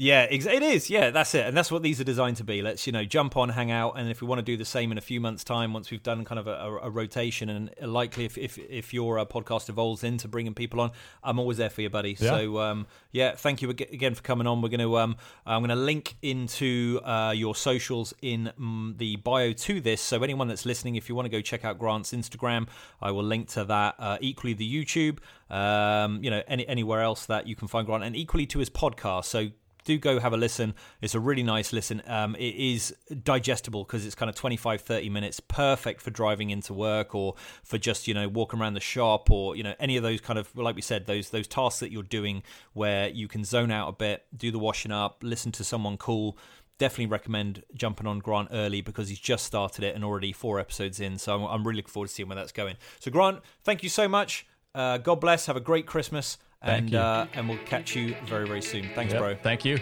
S1: Yeah, it is. Yeah, that's it, and that's what these are designed to be. Let's you know jump on, hang out, and if we want to do the same in a few months' time, once we've done kind of a, a, rotation, and likely if, if if your uh, podcast evolves into bringing people on, I'm always there for you, buddy.
S2: Yeah.
S1: So um, yeah, thank you again for coming on. We're going to um, I'm going to link into uh, your socials in mm, the bio to this. So anyone that's listening, if you want to go check out Grant's Instagram, I will link to that. Uh, equally the YouTube, um, you know, any anywhere else that you can find Grant, and equally to his podcast. So do go have a listen. It's a really nice listen. Um, it is digestible because it's kind of 25, 30 minutes, perfect for driving into work or for just, you know, walking around the shop or, you know, any of those kind of, like we said, those those tasks that you're doing where you can zone out a bit, do the washing up, listen to someone cool. Definitely recommend jumping on Grant early because he's just started it and already four episodes in. So I'm, I'm really looking forward to seeing where that's going. So, Grant, thank you so much. Uh, God bless. Have a great Christmas.
S2: Thank
S1: and. Uh, and we'll catch you very, very soon. Thanks,
S2: Yep,
S1: bro.
S2: Thank you.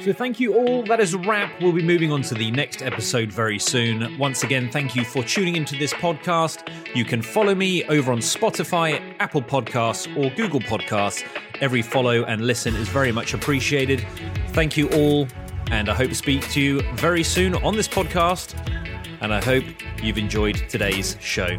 S1: So thank you all. That is a wrap. We'll be moving on to the next episode very soon. Once again, thank you for tuning into this podcast. You can follow me over on Spotify, Apple Podcasts, or Google Podcasts. Every follow and listen is very much appreciated. Thank you all, and I hope to speak to you very soon on this podcast. And I hope you've enjoyed today's show.